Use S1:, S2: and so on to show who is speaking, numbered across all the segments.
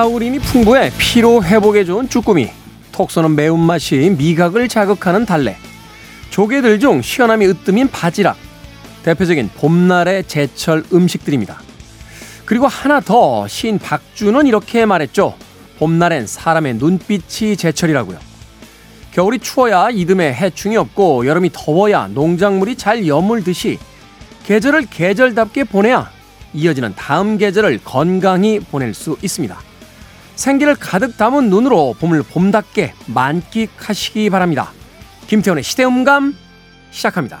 S1: 타우린이 풍부해 피로 회복에 좋은 쭈꾸미, 톡 쏘는 매운맛이 미각을 자극하는 달래, 조개들 중 시원함이 으뜸인 바지락, 대표적인 봄날의 제철 음식들입니다. 그리고 하나 더 시인 박주는 이렇게 말했죠. 봄날엔 사람의 눈빛이 제철이라고요. 겨울이 추워야 이듬해 해충이 없고 여름이 더워야 농작물이 잘 여물듯이 계절을 계절답게 보내야 이어지는 다음 계절을 건강히 보낼 수 있습니다. 생기를 가득 담은 눈으로 봄을 봄답게 만끽하시기 바랍니다. 김태훈의 시대음감 시작합니다.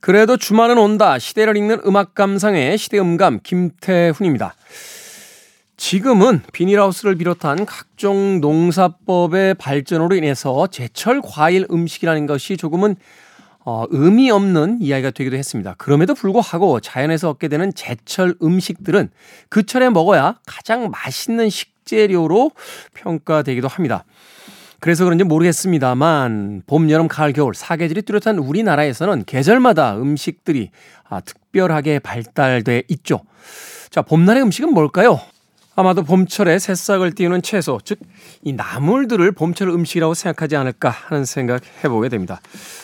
S1: 그래도 주말은 온다. 시대를 읽는 음악 감상의 시대음감 김태훈입니다. 지금은 비닐하우스를 비롯한 각종 농사법의 발전으로 인해서 제철 과일 음식이라는 것이 조금은 어, 의미 없는 이야기가 되기도 했습니다. 그럼에도 불구하고 자연에서 얻게 되는 제철 음식들은 그 철에 먹어야 가장 맛있는 식재료로 평가되기도 합니다. 그래서 그런지 모르겠습니다만 봄, 여름, 가을, 겨울 사계절이 뚜렷한 우리나라에서는 계절마다 음식들이 아, 특별하게 발달돼 있죠. 자, 봄날의 음식은 뭘까요? 아마도 봄철에 새싹을 띄우는 채소, 즉 이 나물들을 봄철 음식이라고 생각하지 않을까 하는 생각 해보게 됩니다.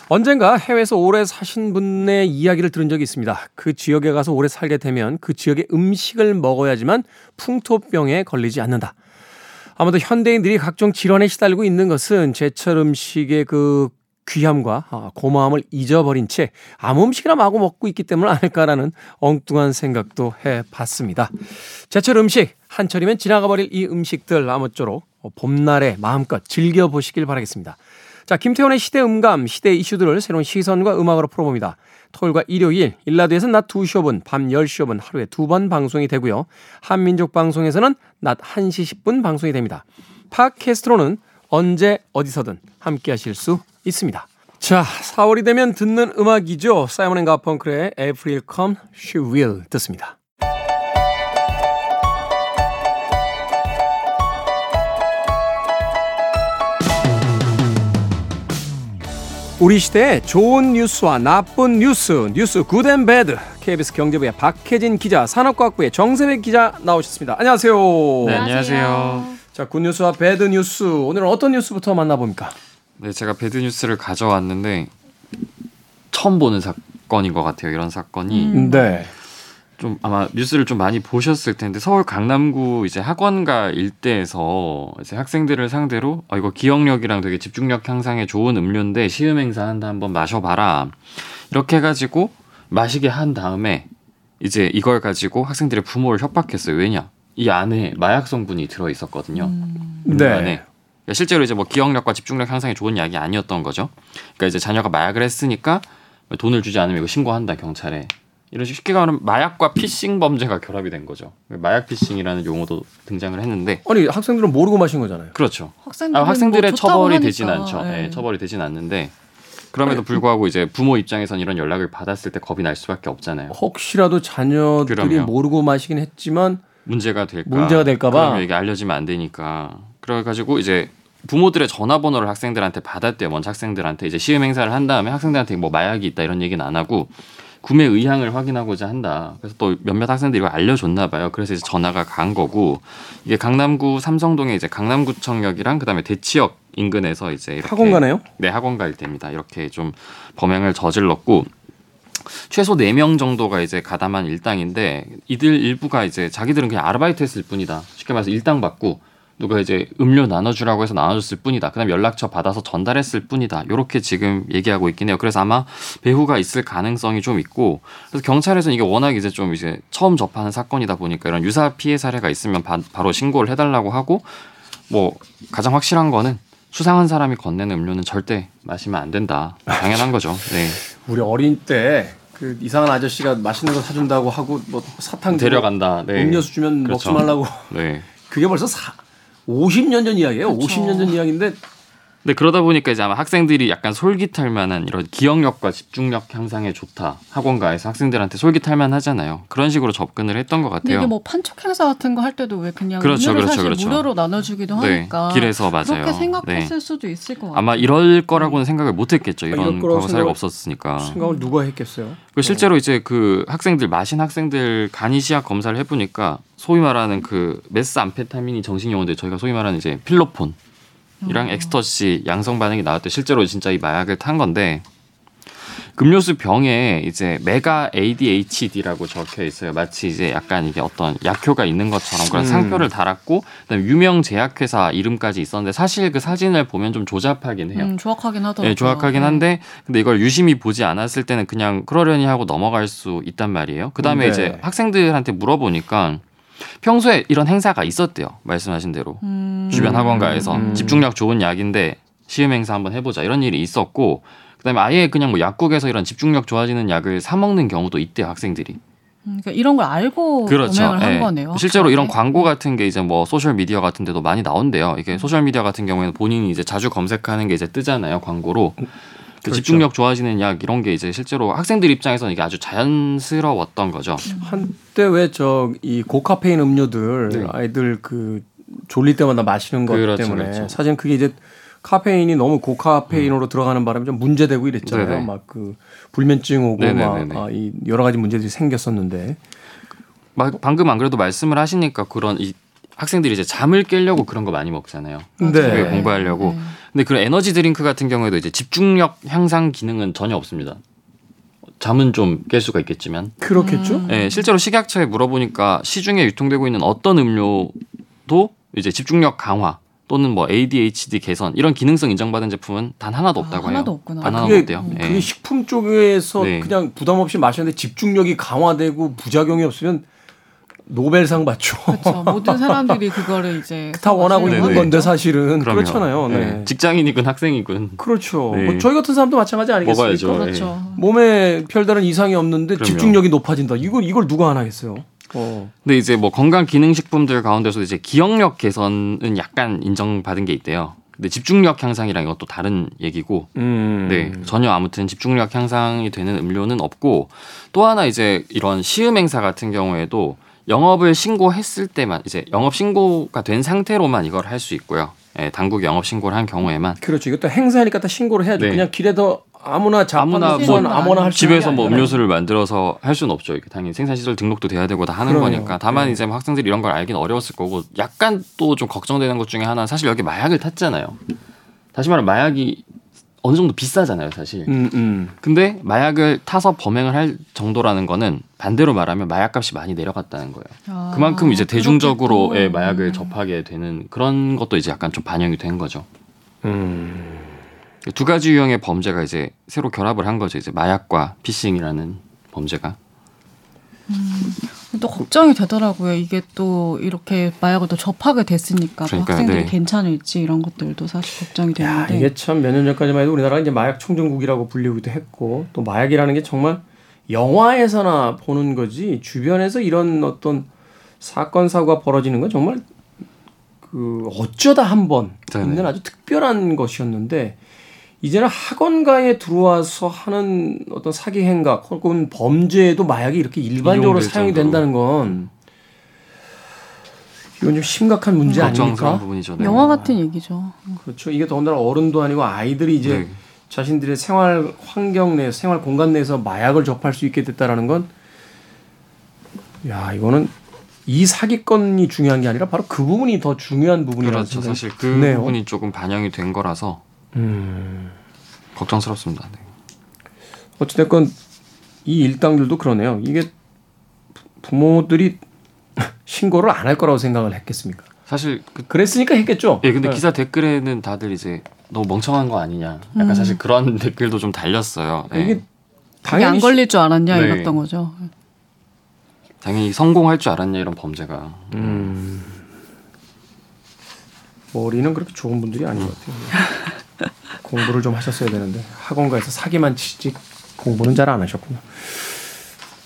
S1: 언젠가 해외에서 오래 사신 분의 이야기를 들은 적이 있습니다. 그 지역에 가서 오래 살게 되면 그 지역의 음식을 먹어야지만 풍토병에 걸리지 않는다. 아마도 현대인들이 각종 질환에 시달리고 있는 것은 제철 음식의 그 귀함과 아, 고마움을 잊어버린 채 아무 음식이나 마구 먹고 있기 때문 아닐까라는 엉뚱한 생각도 해봤습니다. 제철 음식 한철이면 지나가 버릴 이 음식들 아무쪼록 봄날에 마음껏 즐겨보시길 바라겠습니다. 자, 김태훈의 시대 음감, 시대 이슈들을 새로운 시선과 음악으로 풀어봅니다. 토요일과 일요일, 일라드에서는 낮 2시 5분, 밤 10시 5분 하루에 두 번 방송이 되고요. 한민족 방송에서는 낮 1시 10분 방송이 됩니다. 팟캐스트로는 언제 어디서든 함께 하실 수 있습니다. 자, 4월이 되면 듣는 음악이죠. 사이먼 앤 가펑클의 April Come, She Will 듣습니다. 우리 시대의 좋은 뉴스와 나쁜 뉴스, 뉴스 good and bad. KBS 경제부의 박혜진 기자, 산업과학부의 정세백 기자 나오셨습니다. 안녕하세요.
S2: 네, 안녕하세요.
S1: 자, good news와 bad news. 오늘은 어떤 뉴스부터 만나봅니까?
S2: 네, 제가 bad news를 가져왔는데 처음 보는 사건인 것 같아요. 이런 사건이.
S1: 음. 네.
S2: 좀 아마 뉴스를 좀 많이 보셨을 텐데 서울 강남구 이제 학원가 일대에서 이제 학생들을 상대로 어 이거 기억력이랑 되게 집중력 향상에 좋은 음료인데 시음 행사한다 한번 마셔봐라 이렇게 해가지고 마시게 한 다음에 이제 이걸 가지고 학생들의 부모를 협박했어요. 왜냐 이 안에 마약 성분이 들어 있었거든요. 음.
S1: 네.
S2: 안에 실제로 이제 뭐 기억력과 집중력 향상에 좋은 약이 아니었던 거죠. 그러니까 이제 자녀가 마약을 했으니까 돈을 주지 않으면 이거 신고한다 경찰에. 이런 쉽게 말하면 마약과 피싱 범죄가 결합이 된 거죠. 마약 피싱이라는 용어도 등장을 했는데
S1: 아니 학생들은 모르고 마신 거잖아요.
S2: 그렇죠.
S3: 학생들은
S2: 아, 학생들의
S3: 뭐
S2: 처벌이
S3: 하니까.
S2: 되진 않죠.
S3: 네.
S2: 네, 처벌이 되진 않는데 그럼에도 불구하고 이제 부모 입장에선 이런 연락을 받았을 때 겁이 날 수밖에 없잖아요.
S1: 혹시라도 자녀들이
S2: 그럼요.
S1: 모르고 마시긴 했지만
S2: 문제가 될까?
S1: 문제가 될까 봐.
S2: 그러면 이게 알려지면 안 되니까. 그래가지고 이제 부모들의 전화번호를 학생들한테 받았대요. 먼저 학생들한테 이제 시음 행사를 한 다음에 학생들한테 뭐 마약이 있다 이런 얘기는 안 하고 구매 의향을 확인하고자 한다. 그래서 또 몇몇 학생들이 이걸 알려줬나 봐요. 그래서 이제 전화가 간 거고 이게 강남구 삼성동에 이제 강남구청역이랑 그다음에 대치역 인근에서 이제
S1: 학원가네요.
S2: 네, 학원가 일대입니다. 이렇게 좀 범행을 저질렀고 최소 4명 정도가 이제 가담한 일당인데 이들 일부가 이제 자기들은 그냥 아르바이트 했을 뿐이다. 쉽게 말해서 일당 받고 누가 이제 음료 나눠주라고 해서 나눠줬을 뿐이다. 그다음 연락처 받아서 전달했을 뿐이다. 요렇게 지금 얘기하고 있긴 해요. 그래서 아마 배후가 있을 가능성이 좀 있고 그래서 경찰에서는 이게 워낙 이제 좀 이제 처음 접하는 사건이다 보니까 이런 유사 피해 사례가 있으면 바, 바로 신고를 해달라고 하고 뭐 가장 확실한 거는 수상한 사람이 건네는 음료는 절대 마시면 안 된다. 당연한 거죠. 네.
S1: 우리 어린 때 그 이상한 아저씨가 맛있는 거 사준다고 하고 뭐 사탕
S2: 데려간다. 네.
S1: 음료수 주면
S2: 그렇죠.
S1: 먹지 말라고
S2: 네.
S1: 그게 벌써 사, 50년 전 이야기예요. 50년 전 이야기인데
S2: 근데 그러다 보니까 이제 아마 학생들이 약간 솔깃할 만한 이런 기억력과 집중력 향상에 좋다. 학원가에서 학생들한테 솔깃할 만하잖아요. 그런 식으로 접근을 했던 것 같아요.
S3: 이게 뭐 판촉 행사 같은 거 할 때도 왜 그냥
S2: 그렇죠,
S3: 음료를
S2: 그렇죠,
S3: 사실
S2: 그렇죠.
S3: 무료로 나눠주기도
S2: 네,
S3: 하니까
S2: 길에서 맞아요.
S3: 그렇게 생각했을
S2: 네.
S3: 수도 있을 것 같아요.
S2: 아마 이럴 거라고는 생각을 못 했겠죠.
S1: 이럴
S2: 이런 과거 사례가
S1: 생각을-
S2: 없었으니까.
S1: 생각을 누가 했겠어요?
S2: 그 실제로 이제 그 학생들 마신 학생들 간이 시약 검사를 해보니까 소위 말하는 그 메스암페타민이 정식 용어인데 저희가 소위 말하는 이제 필로폰 이랑 엑스터시 양성 반응이 나왔대 실제로 진짜 이 마약을 탄 건데 음료수 병에 이제 메가 ADHD라고 적혀 있어요. 마치 이제 약간 이게 어떤 약효가 있는 것처럼 그런
S1: 음.
S2: 상표를 달았고 그다음에 유명 제약회사 이름까지 있었는데 사실 그 사진을 보면 좀 조잡하긴 해요.
S3: 음, 조악하긴 하더라고요.
S2: 네, 조악하긴
S3: 네.
S2: 한데 근데 이걸 유심히 보지 않았을 때는 그냥 그러려니 하고 넘어갈 수 있단 말이에요. 그다음에
S1: 네.
S2: 이제 학생들한테 물어보니까 평소에 이런 행사가 있었대요. 말씀하신 대로
S3: 음.
S2: 주변 학원가에서
S1: 음.
S2: 집중력 좋은 약인데 시음 행사 한번 해보자 이런 일이 있었고 그다음에 아예 그냥 뭐 약국에서 이런 집중력 좋아지는 약을 사 먹는 경우도 있대 요 학생들이.
S3: 음, 그러니까 이런 걸 알고 한
S2: 예.
S3: 거네요.
S2: 실제로 이런
S3: 확실하게.
S2: 광고 같은 게 이제 뭐 소셜 미디어 같은 데도 많이 나온대요. 이게 소셜 미디어 같은 경우에는 본인이 이제 자주 검색하는 게 이제 뜨잖아요, 광고로. 그
S1: 그렇죠.
S2: 집중력 좋아지는 약 이런 게 이제 실제로 학생들 입장에서는 이게 아주 자연스러웠던 거죠.
S1: 한때 왜 저 이 고카페인 음료들
S2: 네.
S1: 아이들 그 졸릴 때마다 마시는 것
S2: 그렇죠,
S1: 때문에
S2: 그렇죠.
S1: 사실 그게 이제 카페인이 너무 고카페인으로 들어가는 바람에 좀 문제되고 이랬잖아요.
S2: 음.
S1: 막그 불면증 오고
S2: 네네네네.
S1: 막 아, 이 여러 가지 문제들이 생겼었는데
S2: 막 방금 안 그래도 말씀을 하시니까 그런 이 학생들이 이제 잠을 깨려고 그런 거 많이 먹잖아요. 네. 공부하려고.
S3: 네.
S2: 근데 그런 에너지 드링크 같은 경우에도 이제 집중력 향상 기능은 전혀 없습니다. 잠은 좀 깰 수가 있겠지만
S1: 그렇겠죠.
S3: 음.
S2: 예, 실제로 식약처에 물어보니까 시중에 유통되고 있는 어떤 음료도 이제 집중력 강화 또는 뭐 ADHD 개선 이런 기능성 인정받은 제품은 단 하나도
S3: 아,
S2: 없다고
S3: 하나도
S2: 해요.
S3: 없구나.
S2: 단
S3: 아,
S2: 하나도
S1: 그게,
S2: 없대요. 예.
S1: 그게 식품 쪽에서
S2: 네.
S1: 그냥 부담 없이 마셨는데 집중력이 강화되고 부작용이 없으면 노벨상 받죠.
S3: 그렇죠. 모든 사람들이 그거를 이제
S1: 다 원하고
S2: 네네.
S1: 있는 건데 사실은
S2: 그럼요.
S1: 그렇잖아요. 네.
S2: 예, 직장인이군 학생이군
S1: 그렇죠.
S2: 네.
S1: 뭐 저희 같은 사람도 마찬가지 아니겠습니까?
S2: 먹어야죠.
S3: 그렇죠.
S1: 몸에 별다른 이상이 없는데
S2: 그럼요.
S1: 집중력이 높아진다. 이걸 이걸 누가 안 하겠어요? 어.
S2: 근데 이제 뭐 건강 기능 식품들 가운데서 이제 기억력 개선은 약간 인정받은 게 있대요. 근데 집중력 향상이랑 이것도 다른 얘기고
S1: 음.
S2: 네, 전혀 아무튼 집중력 향상이 되는 음료는 없고 또 하나 이제 이런 시음 행사 같은 경우에도 영업을 신고했을 때만 이제 영업 신고가 된 상태로만 이걸 할 수 있고요. 예, 당국 영업 신고를 한 경우에만
S1: 그렇죠. 이것도 행사니까 다 신고를 해야죠.
S2: 네.
S1: 그냥 길에서 아무나 자판
S2: 아무나
S3: 뭐
S1: 아무나 할
S2: 집에서
S1: 게
S2: 뭐. 음료수를 만들어서 할 수는 없죠. 이게 당연히 생산시설 등록도 돼야 되고 다 하는
S1: 그럼요.
S2: 거니까. 다만
S1: 네.
S2: 이제 뭐 학생들이 이런 걸 알긴 어려웠을 거고 약간 또 좀 걱정되는 것 중에 하나는 사실 여기 마약을 탔잖아요. 다시 말하면 마약이 어느 정도 비싸잖아요, 사실.
S1: 음, 음.
S2: 근데 마약을 타서 범행을 할 정도라는 거는 반대로 말하면 마약값이 많이 내려갔다는 거예요.
S3: 아,
S2: 그만큼 이제 대중적으로
S3: 그렇겠다.
S2: 의 마약을
S3: 음.
S2: 접하게 되는 그런 것도 이제 약간 좀 반영이 된 거죠.
S1: 음.
S2: 두 가지 유형의 범죄가 이제 새로 결합을 한 거죠. 이제 마약과 피싱이라는 범죄가.
S3: 또 걱정이 되더라고요. 이게 또 이렇게 마약을 또 접하게 됐으니까 또
S2: 그러니까요,
S3: 학생들이
S2: 네.
S3: 괜찮을지 이런 것들도 사실 걱정이
S1: 야,
S3: 되는데.
S1: 이게 참 몇 년 전까지만 해도 우리나라가 이제 마약 청정국이라고 불리기도 했고 또 마약이라는 게 정말 영화에서나 보는 거지 주변에서 이런 어떤 사건 사고가 벌어지는 건 정말 그 어쩌다 한번
S2: 네네.
S1: 있는 아주 특별한 것이었는데 이제는 학원가에 들어와서 하는 어떤 사기 행각 혹은 범죄에도 마약이 이렇게 일반적으로 사용이
S2: 정도로.
S1: 된다는 건 이건 좀 심각한 문제 아닙니까?
S2: 부분이죠. 네.
S3: 영화 같은 얘기죠.
S1: 그렇죠. 이게 더군다나 어른도 아니고 아이들이 이제
S2: 네.
S1: 자신들의 생활 환경 내 생활 공간 내에서 마약을 접할 수 있게 됐다라는 건, 야 이거는 이 사기건이 중요한 게 아니라 바로 그 부분이 더 중요한 부분이라는
S2: 그렇죠. 사실 그
S1: 드네요.
S2: 부분이 조금 반영이 된 거라서
S1: 음.
S2: 걱정스럽습니다. 네.
S1: 어찌됐건 이 일당들도 그러네요. 이게 부- 부모들이 신고를 안 할 거라고 생각을 했겠습니까?
S2: 사실 그
S1: 그랬으니까 했겠죠.
S2: 예, 근데
S1: 네.
S2: 기사 댓글에는 다들 이제 너무 멍청한 거 아니냐. 약간
S3: 음.
S2: 사실 그런 댓글도 좀 달렸어요. 예.
S1: 이게 당연히
S3: 안 걸릴 줄 알았냐
S2: 네.
S3: 이랬던 거죠.
S2: 당연히 성공할 줄 알았냐 이런 범죄가.
S1: 음. 머리는 그렇게 좋은 분들이 아닌 것 같아요. 공부를 좀 하셨어야 되는데 학원가에서 사기만 치지 공부는 잘 안 하셨군요.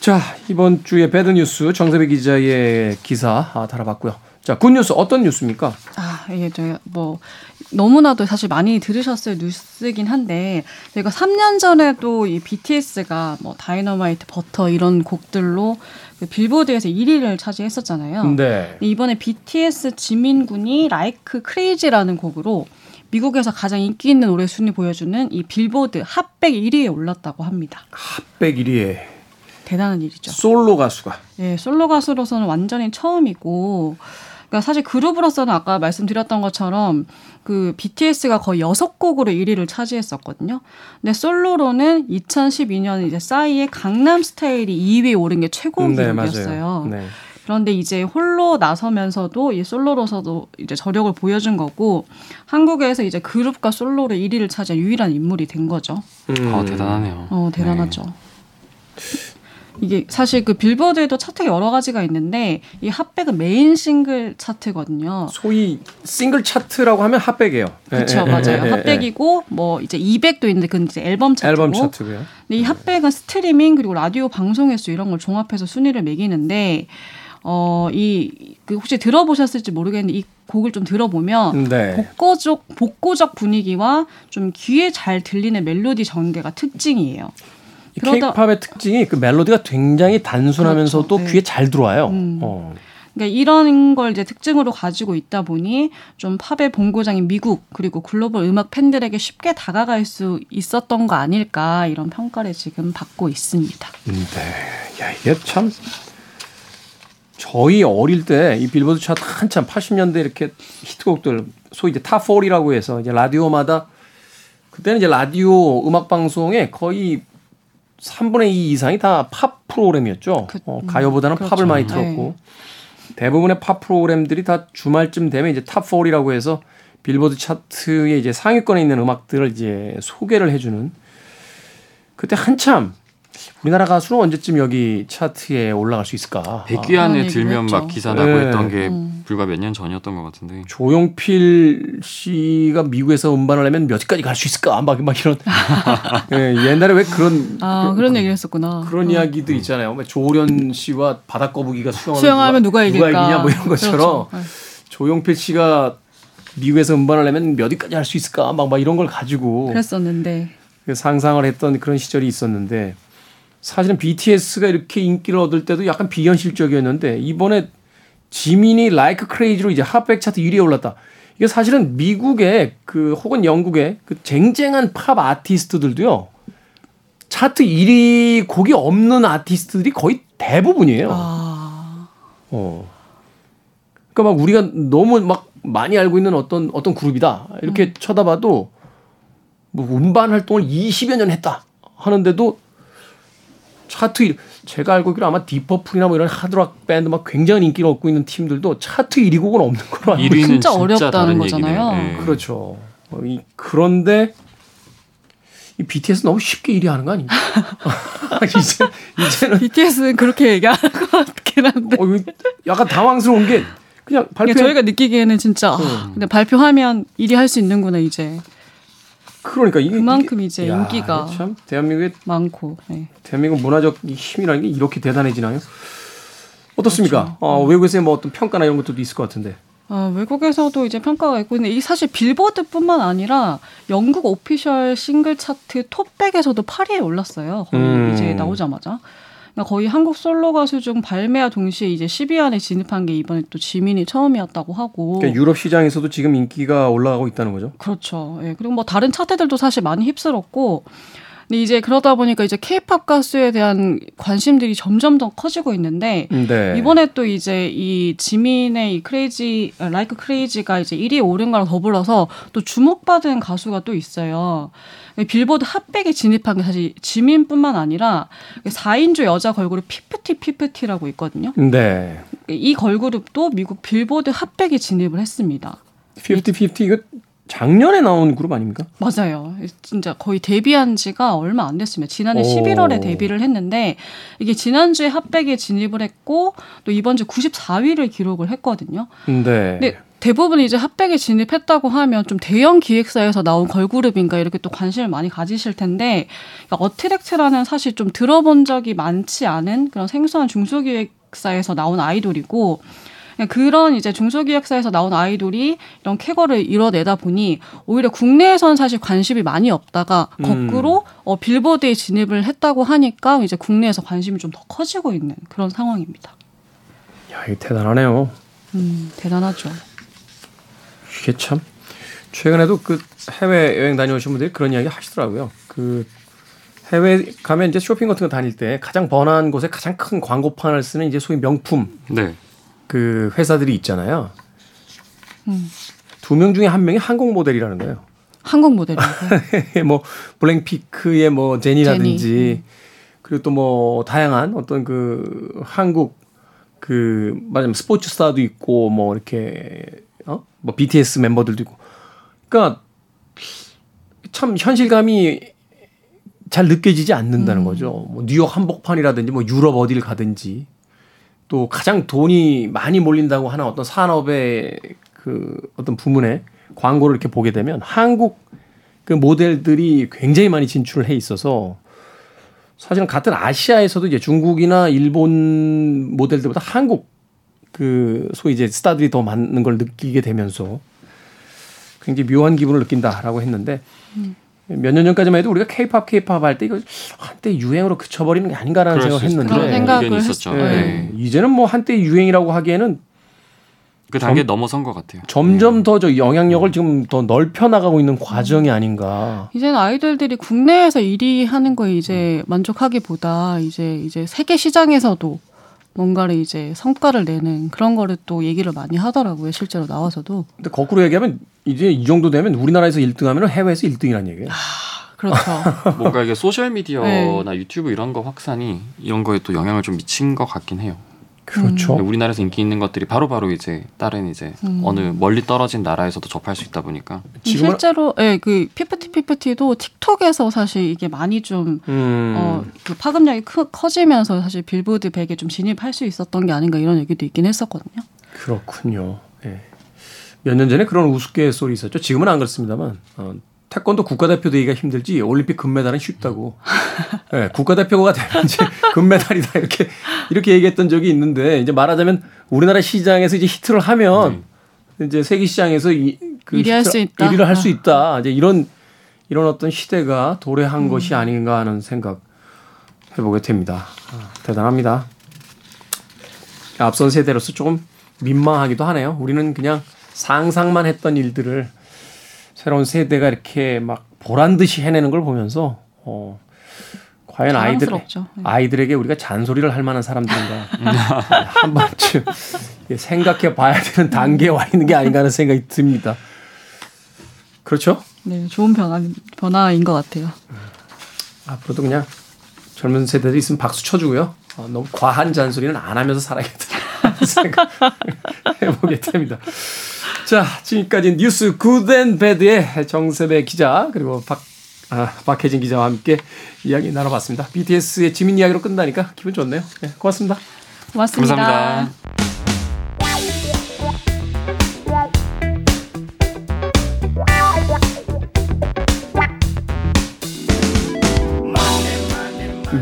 S1: 자 이번 주에 bad news 정세배 기자의 기사 만나봤고요. 자 good news 어떤 뉴스입니까?
S3: 아 이게 저 뭐 너무나도 사실 많이 들으셨을 뉴스긴 한데 저희가 3년 전에도 이 BTS가 뭐 Dynamite Butter 이런 곡들로 그 빌보드에서 1위를 차지했었잖아요.
S1: 네.
S3: 이번에 BTS 지민군이 Like Crazy라는 곡으로 미국에서 가장 인기 있는 노래 순위 보여주는 이 빌보드 핫백 1위에 올랐다고 합니다.
S1: 핫백 1위에
S3: 대단한 일이죠.
S1: 솔로 가수가.
S3: 예, 솔로 가수로서는 완전히 처음이고 그러니까 사실 그룹으로서는 아까 말씀드렸던 것처럼 그 BTS가 거의 여섯 곡으로 1위를 차지했었거든요. 근데 솔로로는 2012년 이제 싸이의 강남 스타일이 2위에 오른 게 최고
S1: 네,
S3: 기록이었어요.
S1: 네.
S3: 그런데 이제 홀로 나서면서도 이 솔로로서도 이제 저력을 보여준 거고 한국에서 이제 그룹과 솔로로 1위를 차지한 유일한 인물이 된 거죠.
S1: 음.
S2: 어, 대단하네요.
S3: 어, 대단하죠. 이게 사실 그 빌보드에도 차트가 여러 가지가 있는데 이 Hot백은 메인 싱글 차트거든요.
S1: 소위 싱글 차트라고 하면 Hot백이에요.
S3: 그렇죠, 맞아요.
S1: 예, 예,
S3: Hot백이고 뭐 이제 200도 있는데 그건 이제 앨범
S1: 예.
S3: 차트고.
S1: 앨범 차트고요.
S3: 근데 이 Hot백은 스트리밍 그리고 라디오 방송 횟수 이런 걸 종합해서 순위를 매기는데 어 이 그 혹시 들어보셨을지 모르겠는데 이 곡을 좀 들어보면
S1: 네.
S3: 복고적 복고적 분위기와 좀 귀에 잘 들리는 멜로디 전개가 특징이에요.
S1: 이
S3: 그러다-
S1: 케이팝의 특징이 그 멜로디가 굉장히 단순하면서도
S3: 그렇죠. 네.
S1: 귀에 잘 들어와요.
S3: 음.
S1: 어.
S3: 그러니까 이런 걸 이제 특징으로 가지고 있다 보니 좀 팝의 본고장인 미국 그리고 글로벌 음악 팬들에게 쉽게 다가갈 수 있었던 거 아닐까 이런 평가를 지금 받고 있습니다.
S1: 네. 야, 이게 참 저희 어릴 때 이 빌보드 차트 한참 80년대 이렇게 히트곡들 소위 이제 top 40라고 해서 이제 라디오마다 그때는 이제 라디오 음악 방송에 거의 3분의 2 이상이 다 팝 프로그램이었죠.
S3: 그-
S1: 어, 가요보다는
S3: 그렇죠.
S1: 팝을 많이
S3: 네.
S1: 들었고 대부분의 팝 프로그램들이 다 주말쯤 되면 이제 top 40라고 해서 빌보드 차트에 이제 상위권에 있는 음악들을 이제 소개를 해주는 그때 한참 우리나라 가수는 언제쯤 여기 차트에 올라갈 수 있을까?
S2: 100위 안에
S3: 그런
S2: 들면 막. 기사 나고
S1: 네.
S2: 했던 게
S3: 음.
S2: 불과 몇 년 전이었던 것 같은데.
S1: 조용필 씨가 미국에서 음반을 내면 몇까지 갈 수 있을까? 막, 막 이런. 예, 옛날에 왜 그런.
S3: 아 그런 얘기를 했었구나.
S1: 그런
S3: 어.
S1: 이야기도 있잖아요. 뭐 조련 씨와 바닷거북이가 수영하면,
S3: 수영하면 누가 이길까?
S1: 이기냐 뭐 이런 것처럼
S3: 그렇죠. 네.
S1: 조용필 씨가 미국에서 음반을 내면 몇 위까지 할 수 있을까? 막, 막 이런 걸 가지고
S3: 그랬었는데
S1: 그 상상을 했던 그런 시절이 있었는데 사실은 BTS가 이렇게 인기를 얻을 때도 약간 비현실적이었는데 이번에 지민이 라이크 크레이지로 이제 핫백 차트 1위에 올랐다. 이게 사실은 미국의 그 혹은 영국의 그 쟁쟁한 팝 아티스트들도요. 차트 1위 곡이 없는 아티스트들이 거의 대부분이에요.
S3: 아
S1: 어. 그러니까 막 우리가 너무 막 많이 알고 있는 어떤 어떤 그룹이다 이렇게 쳐다봐도 뭐 음반 활동을 20여 년 했다 하는데도 차트 1, 제가 알고 있기로 아마 디퍼플이나 뭐 이런 하드락 밴드 막 굉장히 인기를 얻고 있는 팀들도 차트 1위 곡은 없는 걸로 알고
S2: 1위는
S3: 진짜 어렵다는 거잖아요.
S2: 예.
S1: 그렇죠. 어, 이, 그런데 이 BTS 너무 쉽게 1위 하는 거 아닙니까? 이제 이제는
S3: BTS는 그렇게 얘기하는 것 같긴 한데
S1: 어, 약간 당황스러운 게 그냥 발표
S3: 그러니까 저희가 느끼기에는 진짜 아, 근데 발표하면 일이 할수 있는구나 이제
S1: 그러니까 이게
S3: 그만큼
S1: 이게-
S3: 이제
S1: 야,
S3: 인기가
S1: 참 대한민국의
S3: 많고 네.
S1: 대한민국 문화적 이 힘이라는 게 이렇게 대단해지나요? 어떻습니까?
S3: 그렇죠.
S1: 어, 외국에서의 뭐 어떤 평가나 이런 것들도 있을 것 같은데.
S3: 아, 외국에서도 이제 평가가 있고 근데 이 사실 빌보드뿐만 아니라 영국 오피셜 싱글 차트 톱백에서도 8위에 올랐어요. 거의
S1: 음.
S3: 이제 나오자마자. 그러니까 거의 한국 솔로 가수 중 발매와 동시에 이제 10위 안에 진입한 게 이번에 또 지민이 처음이었다고 하고.
S1: 그러니까 유럽 시장에서도 지금 인기가 올라가고 있다는 거죠.
S3: 그렇죠. 예. 그리고 뭐 다른 차트들도 사실 많이 휩쓸었고. 근데 이제 그러다 보니까 이제 케이팝 가수에 대한 관심들이 점점 더 커지고 있는데
S1: 네.
S3: 이번에 또 이제 이 지민의 이 Crazy Like Crazy가 이제 1위에 오른 거랑 더불어서 또 주목받은 가수가 또 있어요. 빌보드 Hot백에 진입한 게 사실 지민뿐만 아니라 4인조 여자 걸그룹 피프티 피프티라고 있거든요.
S1: 네.
S3: 이 걸그룹도 미국 빌보드 핫백에 진입을 했습니다.
S1: 50-50 이거 작년에 나온 그룹 아닙니까?
S3: 맞아요. 진짜 거의 데뷔한 지가 얼마 안 됐습니다. 지난해
S1: 오.
S3: 11월에 데뷔를 했는데 이게 지난주에 핫백에 진입을 했고 또 이번 주 94위를 기록을 했거든요.
S1: 네.
S3: 근데 대부분 이제 핫백에 진입했다고 하면 좀 대형 기획사에서 나온 걸그룹인가 이렇게 또 관심을 많이 가지실 텐데 그러니까 어트랙트라는 사실 좀 들어본 적이 많지 않은 그런 생소한 중소기획사에서 나온 아이돌이고 그런 이제 중소기획사에서 나온 아이돌이 이런 쾌거를 이뤄내다 보니 오히려 국내에선 사실 관심이 많이 없다가 거꾸로
S1: 음.
S3: 어, 빌보드에 진입을 했다고 하니까 이제 국내에서 관심이 좀 더 커지고 있는 그런 상황입니다.
S1: 야, 이거 대단하네요.
S3: 음, 대단하죠.
S1: 이게 참 최근에도 그 해외 여행 다녀오신 분들이 그런 이야기 하시더라고요. 그 해외 가면 이제 쇼핑 같은 거 다닐 때 가장 번화한 곳에 가장 큰 광고판을 쓰는 이제 소위 명품
S2: 네.
S1: 그 회사들이 있잖아요.
S3: 음.
S1: 두명 중에 한 명이 한국 모델이라는 거예요.
S3: 한국 모델이고
S1: 뭐 블랙피크의 뭐 제니라든지
S3: 제니.
S1: 그리고 또 뭐 다양한 어떤 그 한국 그 말하자면 스포츠 스타도 있고 뭐 이렇게 어 뭐 BTS 멤버들도 있고 그러니까 참 현실감이 잘 느껴지지 않는다는 거죠. 뭐 뉴욕 한복판이라든지 뭐 유럽 어디를 가든지 또 가장 돈이 많이 몰린다고 하는 어떤 산업의 그 어떤 부문에 광고를 이렇게 보게 되면 한국 그 모델들이 굉장히 많이 진출을 해 있어서 사실은 같은 아시아에서도 이제 중국이나 일본 모델들보다 한국 그 소위 이제 스타들이 더 많은 걸 느끼게 되면서 굉장히 묘한 기분을 느낀다라고 했는데 몇 년 전까지만 해도 우리가 케이팝 케이팝 할 때 이거 한때 유행으로 그쳐버리는 게 아닌가라는 생각을
S2: 있-
S1: 했는데
S3: 그런 생각을
S2: 있었죠. 네.
S1: 이제는 뭐 한때 유행이라고 하기에는
S2: 그 단계 넘어선 것 같아요.
S1: 점점 더저 영향력을 지금 더 넓혀 나가고 있는 과정이 아닌가.
S3: 이제는 아이돌들이 국내에서 1위 하는 거에 이제 만족하기보다 이제 이제 세계 시장에서도 뭔가를 이제 성과를 내는 그런 거를 또 얘기를 많이 하더라고요. 실제로 나와서도.
S1: 근데 거꾸로 얘기하면 이제 이 정도 되면 우리나라에서 1등 하면 해외에서 1등이라는 얘기예요.
S3: 그렇죠.
S2: 뭔가 이게 소셜
S3: 네.
S2: 미디어나 유튜브 이런 거 확산이 이런 거에 또 영향을 좀 미친 것 같긴 해요.
S1: 그렇죠.
S2: 우리나라에서 인기 있는 것들이 바로 바로 이제 다른 이제
S3: 음.
S2: 어느 멀리 떨어진 나라에서도 접할 수 있다 보니까
S3: 실제로 예, 그 피프티 피프티도 틱톡에서 사실 이게 많이 좀
S1: 음.
S3: 어, 그 파급력이 크, 커지면서 사실 빌보드 100에 좀 진입할 수 있었던 게 아닌가 이런 얘기도 있긴 했었거든요.
S1: 그렇군요. 예. 몇년 전에 그런 우스갯소리 있었죠. 지금은 안 그렇습니다만 어, 태권도 국가대표 되기가 힘들지 올림픽 금메달은 쉽다고. 예, 국가대표가 되면 이제 금메달이다 이렇게 이렇게 얘기했던 적이 있는데 이제 말하자면 우리나라 시장에서 이제 히트를 하면 이제 세계 시장에서 이, 그
S3: 일위 할
S1: 히트를-
S3: 수 있다.
S1: 일위를 할수
S3: 어.
S1: 있다. 이제 이런 이런 어떤 시대가 도래한 것이 아닌가 하는 생각 해보게 됩니다. 아, 대단합니다. 앞선 세대로서 조금 민망하기도 하네요. 우리는 그냥 상상만 했던 일들을 새로운 세대가 이렇게 막 보란 듯이 해내는 걸 보면서 어 과연 아이들.
S3: 네.
S1: 아이들에게 우리가 잔소리를 할 만한 사람들인가 한 번쯤 생각해 봐야 되는 단계에 와 있는 게 아닌가 하는 생각이 듭니다. 그렇죠?
S3: 네, 좋은 변화 변화인 것 같아요.
S1: 앞으로도 그냥 젊은 세대들이 있으면 박수 쳐주고요. 어, 너무 과한 잔소리는 안 하면서 살아야겠다 생각 해보게 됩니다. 자, 지금까지 뉴스 굿앤 배드의 정세배 기자 그리고 박 아, 박혜진 기자와 함께 이야기 나눠봤습니다. BTS의 지민 이야기로 끝나니까 기분 좋네요. 네, 고맙습니다.
S3: 고맙습니다.
S2: 감사합니다.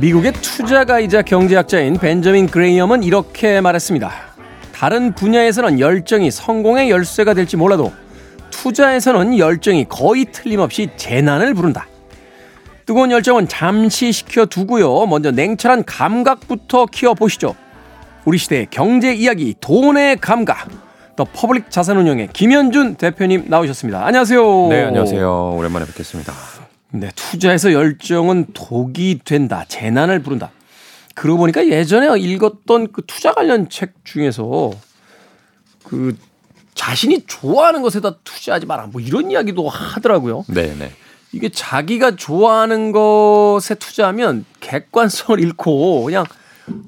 S1: 미국의 투자가이자 경제학자인 벤저민 그레이엄은 이렇게 말했습니다. 다른 분야에서는 열정이 성공의 열쇠가 될지 몰라도 투자에서는 열정이 거의 틀림없이 재난을 부른다. 뜨거운 열정은 잠시 식혀두고요. 먼저 냉철한 감각부터 키워보시죠. 우리 시대의 경제 이야기, 돈의 감각. 더 퍼블릭 자산운용의 김현준 대표님 나오셨습니다. 안녕하세요.
S4: 네, 안녕하세요. 오랜만에 뵙겠습니다.
S1: 네, 투자에서 열정은 독이 된다. 재난을 부른다. 그러고 보니까 예전에 읽었던 그 투자 관련 책 중에서 그 자신이 좋아하는 것에다 투자하지 마라. 뭐 이런 이야기도 하더라고요.
S4: 네, 네.
S1: 이게 자기가 좋아하는 것에 투자하면 객관성을 잃고 그냥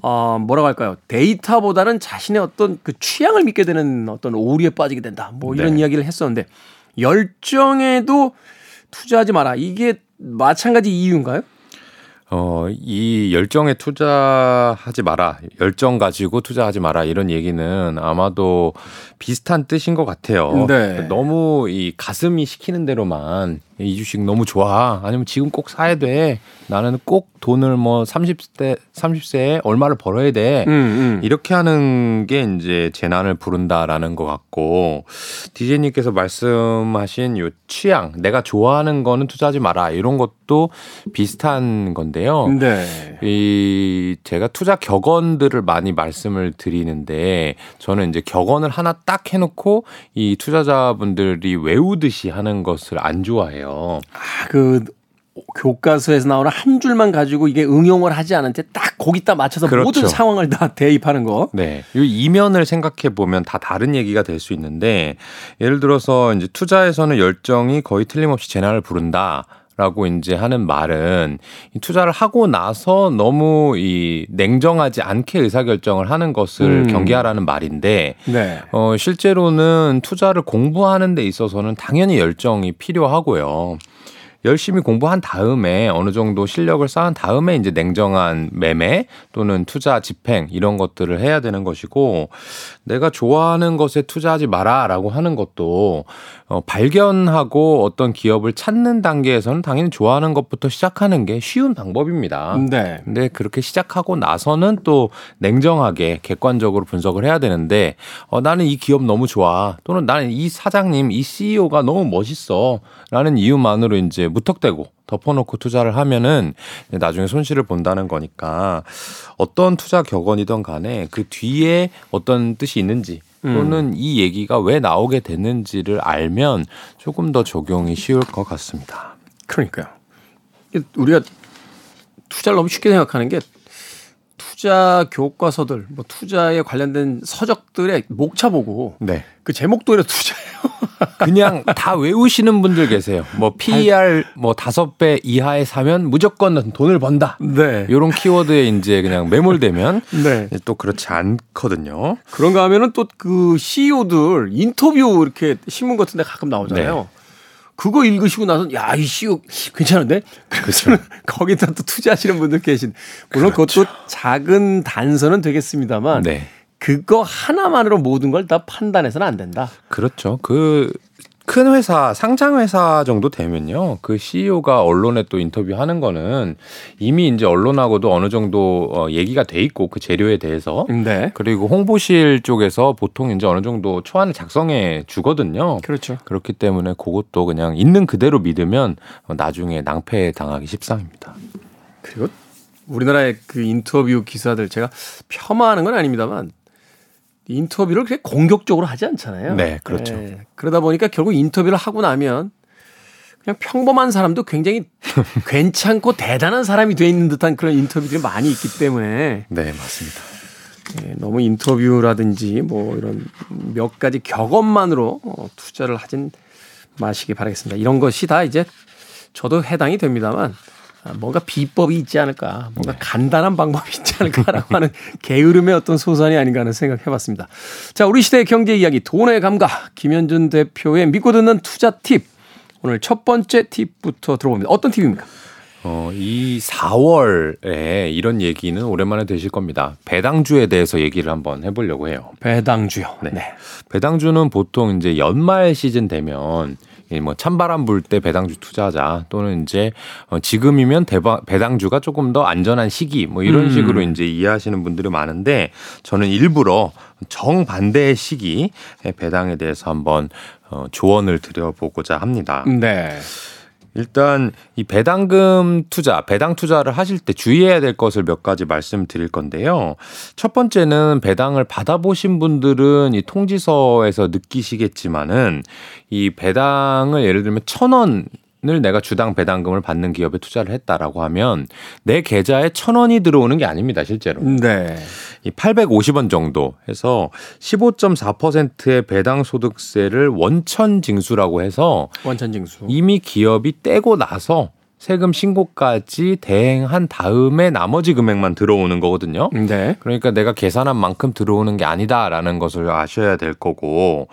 S1: 어, 뭐라고 할까요? 데이터보다는 자신의 어떤 그 취향을 믿게 되는 어떤 오류에 빠지게 된다. 뭐 이런
S4: 네.
S1: 이야기를 했었는데 열정에도 투자하지 마라. 이게 마찬가지 이유인가요?
S4: 어, 이 열정에 투자하지 마라. 열정 가지고 투자하지 마라. 이런 얘기는 아마도 비슷한 뜻인 것 같아요.
S1: 네.
S4: 너무 이 가슴이 시키는 대로만 이 주식 너무 좋아. 아니면 지금 꼭 사야 돼. 나는 꼭 돈을 뭐 30대 30세에 얼마를 벌어야 돼.
S1: 음, 음.
S4: 이렇게 하는 게 이제 재난을 부른다라는 것 같고 디제이님께서 말씀하신 요 취향 내가 좋아하는 거는 투자하지 마라 이런 것도 비슷한 건데요.
S1: 네.
S4: 이 제가 투자 격언들을 많이 말씀을 드리는데 저는 이제 격언을 하나 딱 해놓고 이 투자자분들이 외우듯이 하는 것을 안 좋아해요.
S1: 아, 그 교과서에서 나오는 한 줄만 가지고 이게 응용을 하지 않은 채딱 거기다 맞춰서
S4: 그렇죠.
S1: 모든 상황을 다 대입하는 거.
S4: 네. 이 이면을 생각해 보면 다 다른 얘기가 될 수 있는데 예를 들어서 이제 투자에서는 열정이 거의 틀림없이 재난을 부른다. 라고 이제 하는 말은 이 투자를 하고 나서 너무 이 냉정하지 않게 의사결정을 하는 것을
S1: 음.
S4: 경계하라는 말인데
S1: 네.
S4: 어, 실제로는 투자를 공부하는 데 있어서는 당연히 열정이 필요하고요. 열심히 공부한 다음에 어느 정도 실력을 쌓은 다음에 이제 냉정한 매매 또는 투자 집행 이런 것들을 해야 되는 것이고 내가 좋아하는 것에 투자하지 마라라고 하는 것도 어, 발견하고 어떤 기업을 찾는 단계에서는 당연히 좋아하는 것부터 시작하는 게 쉬운 방법입니다.
S1: 네.
S4: 근데 그렇게 시작하고 나서는 또 냉정하게 객관적으로 분석을 해야 되는데 어, 나는 이 기업 너무 좋아 또는 나는 이 사장님 이 CEO가 너무 멋있어라는 이유만으로 이제 무턱대고 덮어놓고 투자를 하면은 나중에 손실을 본다는 거니까 어떤 투자 격언이든 간에 그 뒤에 어떤 뜻이 있는지 또는 이 얘기가 왜 나오게 됐는지를 알면 조금 더 적용이 쉬울 것 같습니다.
S1: 그러니까요. 우리가 투자를 너무 쉽게 생각하는 게 투자 교과서들, 뭐 투자에 관련된 서적들의 목차 보고
S4: 네.
S1: 그 제목도 이래 투자예요.
S4: 그냥 다 외우시는 분들 계세요. 뭐 PER 뭐 다섯 배 이하에 사면 무조건 돈을 번다.
S1: 네.
S4: 이런 키워드에 이제 그냥 매몰되면
S1: 네.
S4: 또 그렇지 않거든요.
S1: 그런가 하면은 또 그 CEO들 인터뷰 이렇게 신문 같은 데 가끔 나오잖아요.
S4: 네.
S1: 그거 읽으시고 나서 야, 이 CEO 괜찮은데? 그래서 거기다 또 투자하시는 분들 계신. 물론 그것도 작은 단서는 되겠습니다만
S4: 네.
S1: 그거 하나만으로 모든 걸 다 판단해서는 안 된다.
S4: 그렇죠. 그 큰 회사, 상장 회사 정도 되면요. 그 CEO가 언론에 또 인터뷰하는 거는 이미 이제 언론하고도 어느 정도 어, 얘기가 돼 있고 그 재료에 대해서
S1: 네.
S4: 그리고 홍보실 쪽에서 보통 이제 어느 정도 초안을 작성해 주거든요.
S1: 그렇죠.
S4: 그렇기 때문에 그것도 그냥 있는 그대로 믿으면 나중에 낭패 당하기 십상입니다.
S1: 그리고 우리나라의 그 인터뷰 기사들 제가 폄하하는 건 아닙니다만 인터뷰를 그렇게 공격적으로 하지 않잖아요.
S4: 네, 그렇죠.
S1: 예, 그러다 보니까 결국 인터뷰를 하고 나면 그냥 평범한 사람도 굉장히 괜찮고 대단한 사람이 돼 있는 듯한 그런 인터뷰들이 많이 있기 때문에
S4: 네, 맞습니다.
S1: 예, 너무 인터뷰라든지 뭐 이런 몇 가지 격언만으로 어, 투자를 하진 마시기 바라겠습니다. 이런 것이 다 이제 저도 해당이 됩니다만 아, 뭔가 비법이 있지 않을까, 뭔가 간단한 방법이 있지 않을까라고 하는 게으름의 어떤 소산이 아닌가 하는 생각 해 봤습니다. 자, 우리 시대의 경제 이야기 돈의 감각 김현준 대표의 믿고 듣는 투자 팁. 오늘 첫 번째 팁부터 들어봅니다. 어떤 팁입니까?
S4: 어, 이 4월에 이런 얘기는 오랜만에 되실 겁니다. 배당주에 대해서 얘기를 한번 해보려고 해요.
S1: 배당주요.
S4: 네. 배당주는 보통 이제 연말 시즌 되면 이 뭐 찬바람 불 때 배당주 투자하자 또는 이제 어 지금이면 대바, 배당주가 조금 더 안전한 시기 뭐 이런
S1: 음.
S4: 식으로 이제 이해하시는 분들이 많은데 저는 일부러 정반대의 시기에 배당에 대해서 한번 어 조언을 드려보고자 합니다.
S1: 네.
S4: 일단 이 배당금 투자, 배당 투자를 하실 때 주의해야 될 것을 몇 가지 말씀드릴 건데요. 첫 번째는 배당을 받아보신 분들은 이 통지서에서 느끼시겠지만은 이 배당을 예를 들면 천 원 을 내가 주당 배당금을 받는 기업에 투자를 했다라고 하면 내 계좌에 천 원이 들어오는 게 아닙니다, 실제로.
S1: 네.
S4: 이 850원 정도 해서 15.4%의 배당 소득세를 원천 징수라고 해서
S1: 원천 징수.
S4: 이미 기업이 떼고 나서 세금 신고까지 대행한 다음에 나머지 금액만 들어오는 거거든요.
S1: 네.
S4: 그러니까 내가 계산한 만큼 들어오는 게 아니다라는 것을 아셔야 될 거고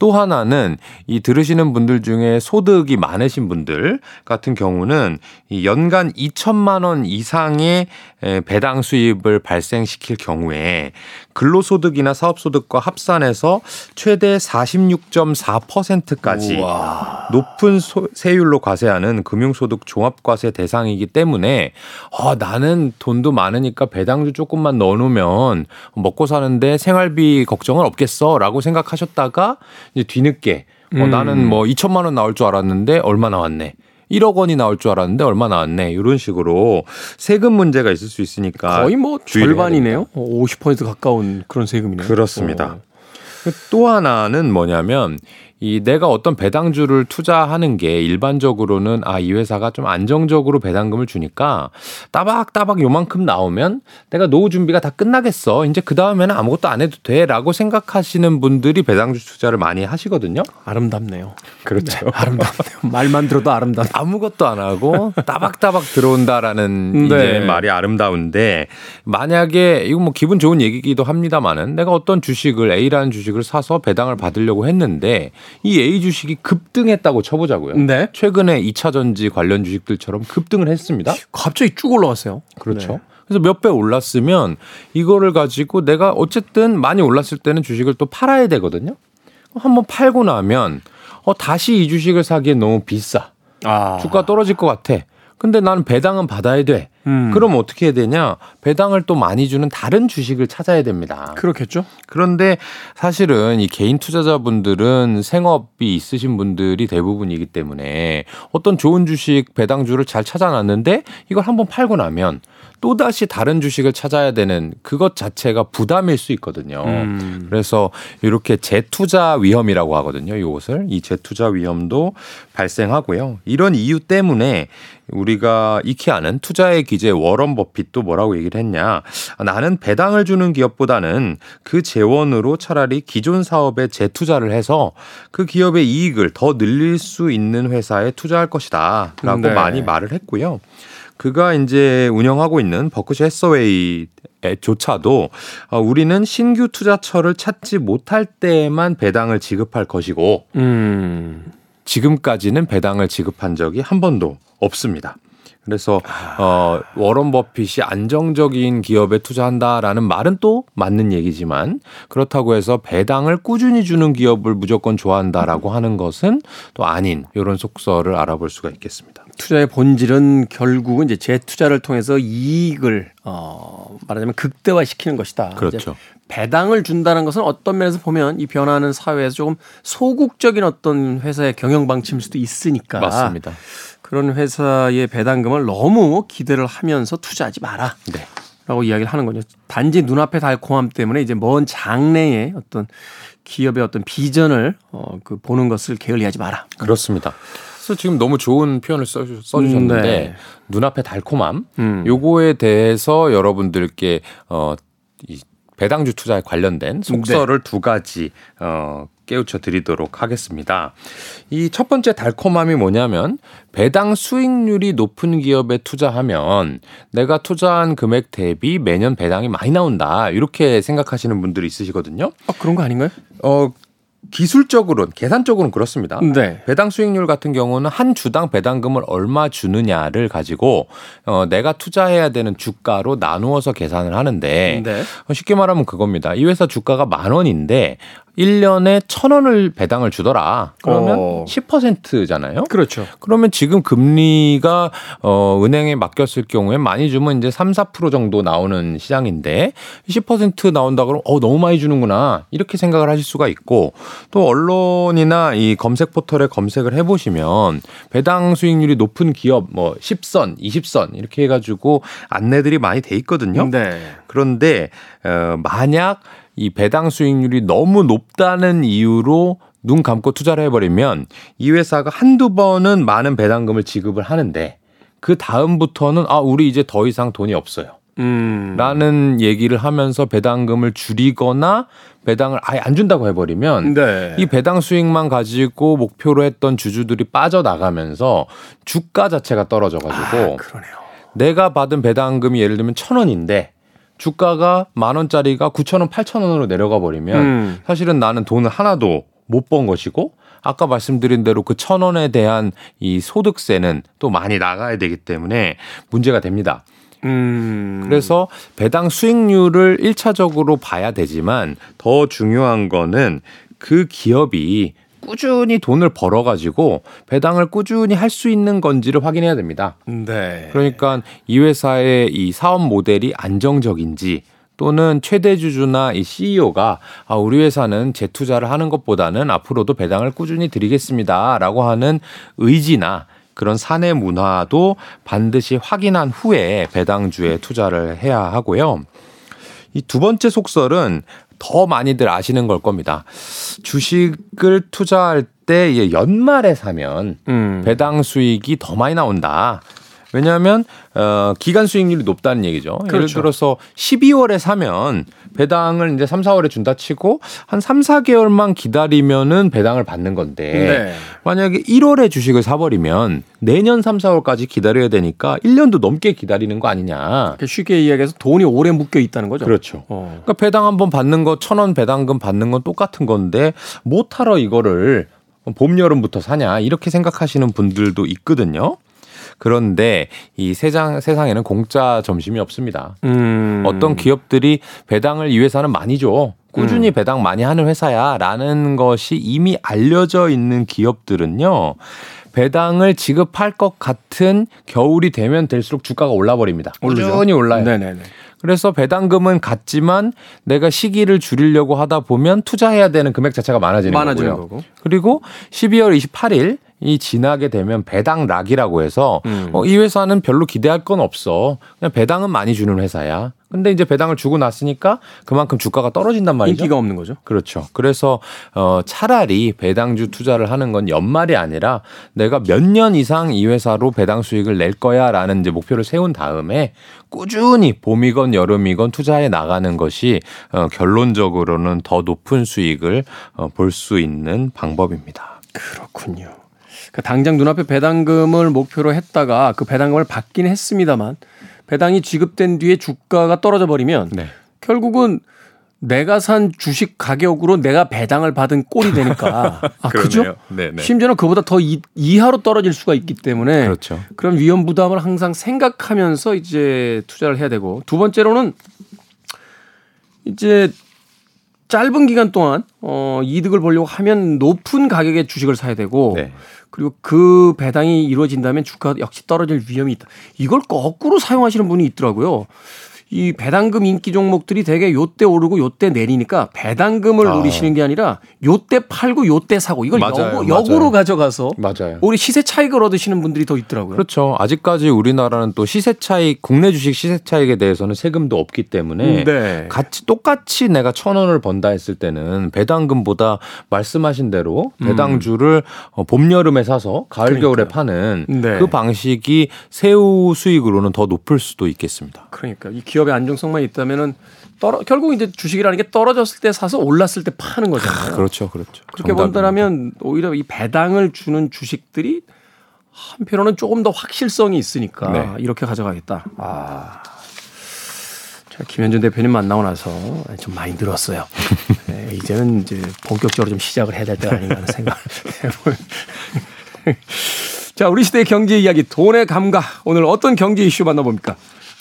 S4: 또 하나는 이 들으시는 분들 중에 소득이 많으신 분들 같은 경우는 이 연간 2천만 원 이상의 에, 배당 수입을 발생시킬 경우에 근로소득이나 사업소득과 합산해서 최대 46.4%까지
S1: 우와.
S4: 높은 소- 세율로 과세하는 금융소득 종합과세 대상이기 때문에 어, 나는 돈도 많으니까 배당주 조금만 넣어놓으면 먹고 사는데 생활비 걱정은 없겠어라고 생각하셨다가 이제 뒤늦게 어,
S1: 음.
S4: 나는 뭐 2천만 원 나올 줄 알았는데 얼마 나왔네. 1억 원이 나올 줄 알았는데 얼마 나왔네. 이런 식으로 세금 문제가 있을 수 있으니까
S1: 거의 뭐 절반이네요. 50% 가까운 그런 세금이네요.
S4: 그렇습니다.
S1: 어.
S4: 또 하나는 뭐냐면 이 내가 어떤 배당주를 투자하는 게 일반적으로는 아 이 회사가 좀 안정적으로 배당금을 주니까 따박따박 요만큼 나오면 내가 노후 준비가 다 끝나겠어. 이제 그 다음에는 아무것도 안 해도 돼 라고 생각하시는 분들이 배당주 투자를 많이 하시거든요.
S1: 아름답네요.
S4: 그렇죠.
S1: 아름답네요. 말만 들어도 아름답.
S4: 아무것도 안 하고 따박따박 들어온다라는
S1: 네.
S4: 이제 말이 아름다운데 만약에 이거 뭐 기분 좋은 얘기기도 합니다만은 내가 어떤 주식을 A라는 주식을 사서 배당을 받으려고 했는데 이 A 주식이 급등했다고 쳐보자고요.
S1: 네.
S4: 최근에 2차 전지 관련 주식들처럼 급등을 했습니다.
S1: 갑자기 쭉 올라왔어요.
S4: 그렇죠.
S1: 네.
S4: 그래서 몇 배 올랐으면 이거를 가지고 내가 어쨌든 많이 올랐을 때는 주식을 또 팔아야 되거든요. 한번 팔고 나면 어 다시 이 주식을 사기엔 너무 비싸.
S1: 아.
S4: 주가 떨어질 것 같아. 근데 나는 배당은 받아야 돼.
S1: 음.
S4: 그럼 어떻게 해야 되냐? 배당을 또 많이 주는 다른 주식을 찾아야 됩니다.
S1: 그렇겠죠.
S4: 그런데 사실은 이 개인 투자자분들은 생업이 있으신 분들이 대부분이기 때문에 어떤 좋은 주식 배당주를 잘 찾아놨는데 이걸 한번 팔고 나면 또다시 다른 주식을 찾아야 되는 그것 자체가 부담일 수 있거든요.
S1: 음.
S4: 그래서 이렇게 재투자 위험이라고 하거든요. 이것을 이 재투자 위험도 발생하고요. 이런 이유 때문에 우리가 익히 아는 투자의 기재 워런 버핏도 뭐라고 얘기를 했냐. 나는 배당을 주는 기업보다는 그 재원으로 차라리 기존 사업에 재투자를 해서 그 기업의 이익을 더 늘릴 수 있는 회사에 투자할 것이다. 라고
S1: 네.
S4: 많이 말을 했고요. 그가 이제 운영하고 있는 버크셔 해서웨이 조차도 어, 우리는 신규 투자처를 찾지 못할 때에만 배당을 지급할 것이고
S1: 음.
S4: 지금까지는 배당을 지급한 적이 한 번도 없습니다. 그래서 어 워런 버핏이 안정적인 기업에 투자한다라는 말은 또 맞는 얘기지만 그렇다고 해서 배당을 꾸준히 주는 기업을 무조건 좋아한다라고 하는 것은 또 아닌 이런 속설을 알아볼 수가 있겠습니다.
S1: 투자의 본질은 결국은 이제 재투자를 통해서 이익을 어 말하자면 극대화시키는 것이다.
S4: 그렇죠.
S1: 배당을 준다는 것은 어떤 면에서 보면 이 변화하는 사회에서 조금 소극적인 어떤 회사의 경영 방침일 수도 있으니까
S4: 맞습니다.
S1: 그런 회사의 배당금을 너무 기대를 하면서 투자하지 마라.
S4: 네.
S1: 라고 이야기를 하는 거죠. 단지 눈앞의 달콤함 때문에 이제 먼 장래의 어떤 기업의 어떤 비전을 어, 그 보는 것을 게을리하지 마라.
S4: 그렇습니다. 그래서 지금 너무 좋은 표현을 써, 써주셨는데
S1: 음, 네.
S4: 눈앞의 달콤함
S1: 음.
S4: 요거에 대해서 여러분들께 어, 이 배당주 투자에 관련된 속설을 두 가지 어, 깨우쳐 드리도록 하겠습니다. 이 첫 번째 달콤함이 뭐냐면 배당 수익률이 높은 기업에 투자하면 내가 투자한 금액 대비 매년 배당이 많이 나온다. 이렇게 생각하시는 분들이 있으시거든요.
S1: 아, 그런 거 아닌가요?
S4: 어, 기술적으로는 계산적으로는 그렇습니다.
S1: 네.
S4: 배당 수익률 같은 경우는 한 주당 배당금을 얼마 주느냐를 가지고 어, 내가 투자해야 되는 주가로 나누어서 계산을 하는데
S1: 네.
S4: 어, 쉽게 말하면 그겁니다. 이 회사 주가가 만 원인데 1년에 천 원을 배당을 주더라. 그러면
S1: 어.
S4: 10%잖아요.
S1: 그렇죠.
S4: 그러면 지금 금리가 어 은행에 맡겼을 경우에 많이 주면 이제 3, 4% 정도 나오는 시장인데 10% 나온다 그러면 어 너무 많이 주는구나. 이렇게 생각을 하실 수가 있고 또 언론이나 이 검색 포털에 검색을 해 보시면 배당 수익률이 높은 기업 뭐 10선, 20선 이렇게 해 가지고 안내들이 많이 돼 있거든요.
S1: 네.
S4: 그런데 어, 만약 이 배당 수익률이 너무 높다는 이유로 눈 감고 투자를 해버리면 이 회사가 한두 번은 많은 배당금을 지급을 하는데 그 다음부터는 아 우리 이제 더 이상 돈이 없어요.
S1: 음.
S4: 라는 얘기를 하면서 배당금을 줄이거나 배당을 아예 안 준다고 해버리면
S1: 네.
S4: 이 배당 수익만 가지고 목표로 했던 주주들이 빠져나가면서 주가 자체가 떨어져가지고
S1: 아, 그러네요.
S4: 내가 받은 배당금이 예를 들면 천 원인데 주가가 만 원짜리가 구천 원, 팔천 원으로 내려가 버리면
S1: 음.
S4: 사실은 나는 돈을 하나도 못 번 것이고 아까 말씀드린 대로 그 천 원에 대한 이 소득세는 또 많이 나가야 되기 때문에 문제가 됩니다.
S1: 음.
S4: 그래서 배당 수익률을 1차적으로 봐야 되지만 더 중요한 거는 그 기업이 꾸준히 돈을 벌어가지고 배당을 꾸준히 할 수 있는 건지를 확인해야 됩니다.
S1: 네.
S4: 그러니까 이 회사의 이 사업 모델이 안정적인지 또는 최대 주주나 이 CEO가 아, 우리 회사는 재투자를 하는 것보다는 앞으로도 배당을 꾸준히 드리겠습니다라고 하는 의지나 그런 사내 문화도 반드시 확인한 후에 배당주에 투자를 해야 하고요. 이 두 번째 속설은 더 많이들 아시는 걸 겁니다. 주식을 투자할 때 연말에 사면
S1: 음.
S4: 배당 수익이 더 많이 나온다. 왜냐하면 어 기간 수익률이 높다는 얘기죠. 예를
S1: 그렇죠.
S4: 들어서 12월에 사면 배당을 이제 3, 4월에 준다 치고 한 3, 4개월만 기다리면은 배당을 받는 건데
S1: 네.
S4: 만약에 1월에 주식을 사버리면 내년 3, 4월까지 기다려야 되니까 1년도 넘게 기다리는 거 아니냐.
S1: 쉽게 이야기해서 돈이 오래 묶여 있다는 거죠.
S4: 그렇죠.
S1: 어.
S4: 그러니까 배당 한 번 받는 거 천 원 배당금 받는 건 똑같은 건데 못하러 이거를 봄 여름부터 사냐 이렇게 생각하시는 분들도 있거든요. 그런데 이 세상 세상에는 공짜 점심이 없습니다.
S1: 음.
S4: 어떤 기업들이 배당을 이 회사는 많이 줘. 꾸준히 배당 많이 하는 회사야라는 것이 이미 알려져 있는 기업들은요. 배당을 지급할 것 같은 겨울이 되면 될수록 주가가 올라 버립니다. 꾸준히 올라요.
S1: 네네네.
S4: 그래서 배당금은 같지만 내가 시기를 줄이려고 하다 보면 투자해야 되는 금액 자체가 많아지는,
S1: 많아지는
S4: 거고요.
S1: 거고.
S4: 그리고 12월 28일 이 지나게 되면 배당 락이라고 해서
S1: 음.
S4: 어, 이 회사는 별로 기대할 건 없어. 그냥 배당은 많이 주는 회사야. 근데 이제 배당을 주고 났으니까 그만큼 주가가 떨어진단 말이죠.
S1: 인기가 없는 거죠.
S4: 그렇죠. 그래서 어 차라리 배당주 투자를 하는 건 연말이 아니라 내가 몇 년 이상 이 회사로 배당 수익을 낼 거야라는 이제 목표를 세운 다음에 꾸준히 봄이건 여름이건 투자해 나가는 것이 어 결론적으로는 더 높은 수익을 어 볼 수 있는 방법입니다.
S1: 그렇군요. 그러니까 당장 눈앞에 배당금을 목표로 했다가 그 배당금을 받긴 했습니다만 배당이 지급된 뒤에 주가가 떨어져 버리면
S4: 네. 결국은
S1: 내가 산 주식 가격으로 내가 배당을 받은 꼴이 되니까 아 그죠?
S4: 네, 네.
S1: 심지어는 그보다 더 이, 이하로 떨어질 수가 있기 때문에
S4: 그렇죠.
S1: 그런 위험 부담을 항상 생각하면서 이제 투자를 해야 되고 두 번째로는 이제 짧은 기간 동안 어 이득을 보려고 하면 높은 가격의 주식을 사야 되고
S4: 네.
S1: 그리고 그 배당이 이루어진다면 주가 역시 떨어질 위험이 있다. 이걸 거꾸로 사용하시는 분이 있더라고요. 이 배당금 인기 종목들이 되게 요때 오르고 요때 내리니까 배당금을
S4: 아.
S1: 노리시는 게 아니라 요때 팔고 요때 사고 이걸
S4: 맞아요,
S1: 역으로,
S4: 맞아요.
S1: 가져가서
S4: 맞아요.
S1: 오히려 시세 차익을 얻으시는 분들이 더 있더라고요.
S4: 그렇죠. 아직까지 우리나라는 또 시세 차익, 국내 주식 시세 차익에 대해서는 세금도 없기 때문에
S1: 네.
S4: 같이 똑같이 내가 천 원을 번다 했을 때는 배당금보다 말씀하신 대로 배당주를 어, 봄 여름에 사서 가을 겨울에 파는
S1: 네.
S4: 그 방식이 세후 수익으로는 더 높을 수도 있겠습니다.
S1: 그러니까 이 기업 의 안정성만 있다면은 떨어 결국 이제 주식이라는 게 떨어졌을 때 사서 올랐을 때 파는 거잖아요.
S4: 그렇죠, 그렇죠.
S1: 그렇게. 본다면 오히려 이 배당을 주는 주식들이 한편으로는 조금 더 확실성이 있으니까
S4: 네.
S1: 이렇게 가져가겠다. 아. 제가 김현준 대표님 만나고 나서 좀 많이 늘었어요. 네, 이제는 이제 본격적으로 좀 시작을 해야 될 때가 아닌가 하는 생각을 해볼. 자, 우리 시대의 경제 이야기, 돈의 감각. 오늘 어떤 경제 이슈 만나봅니까?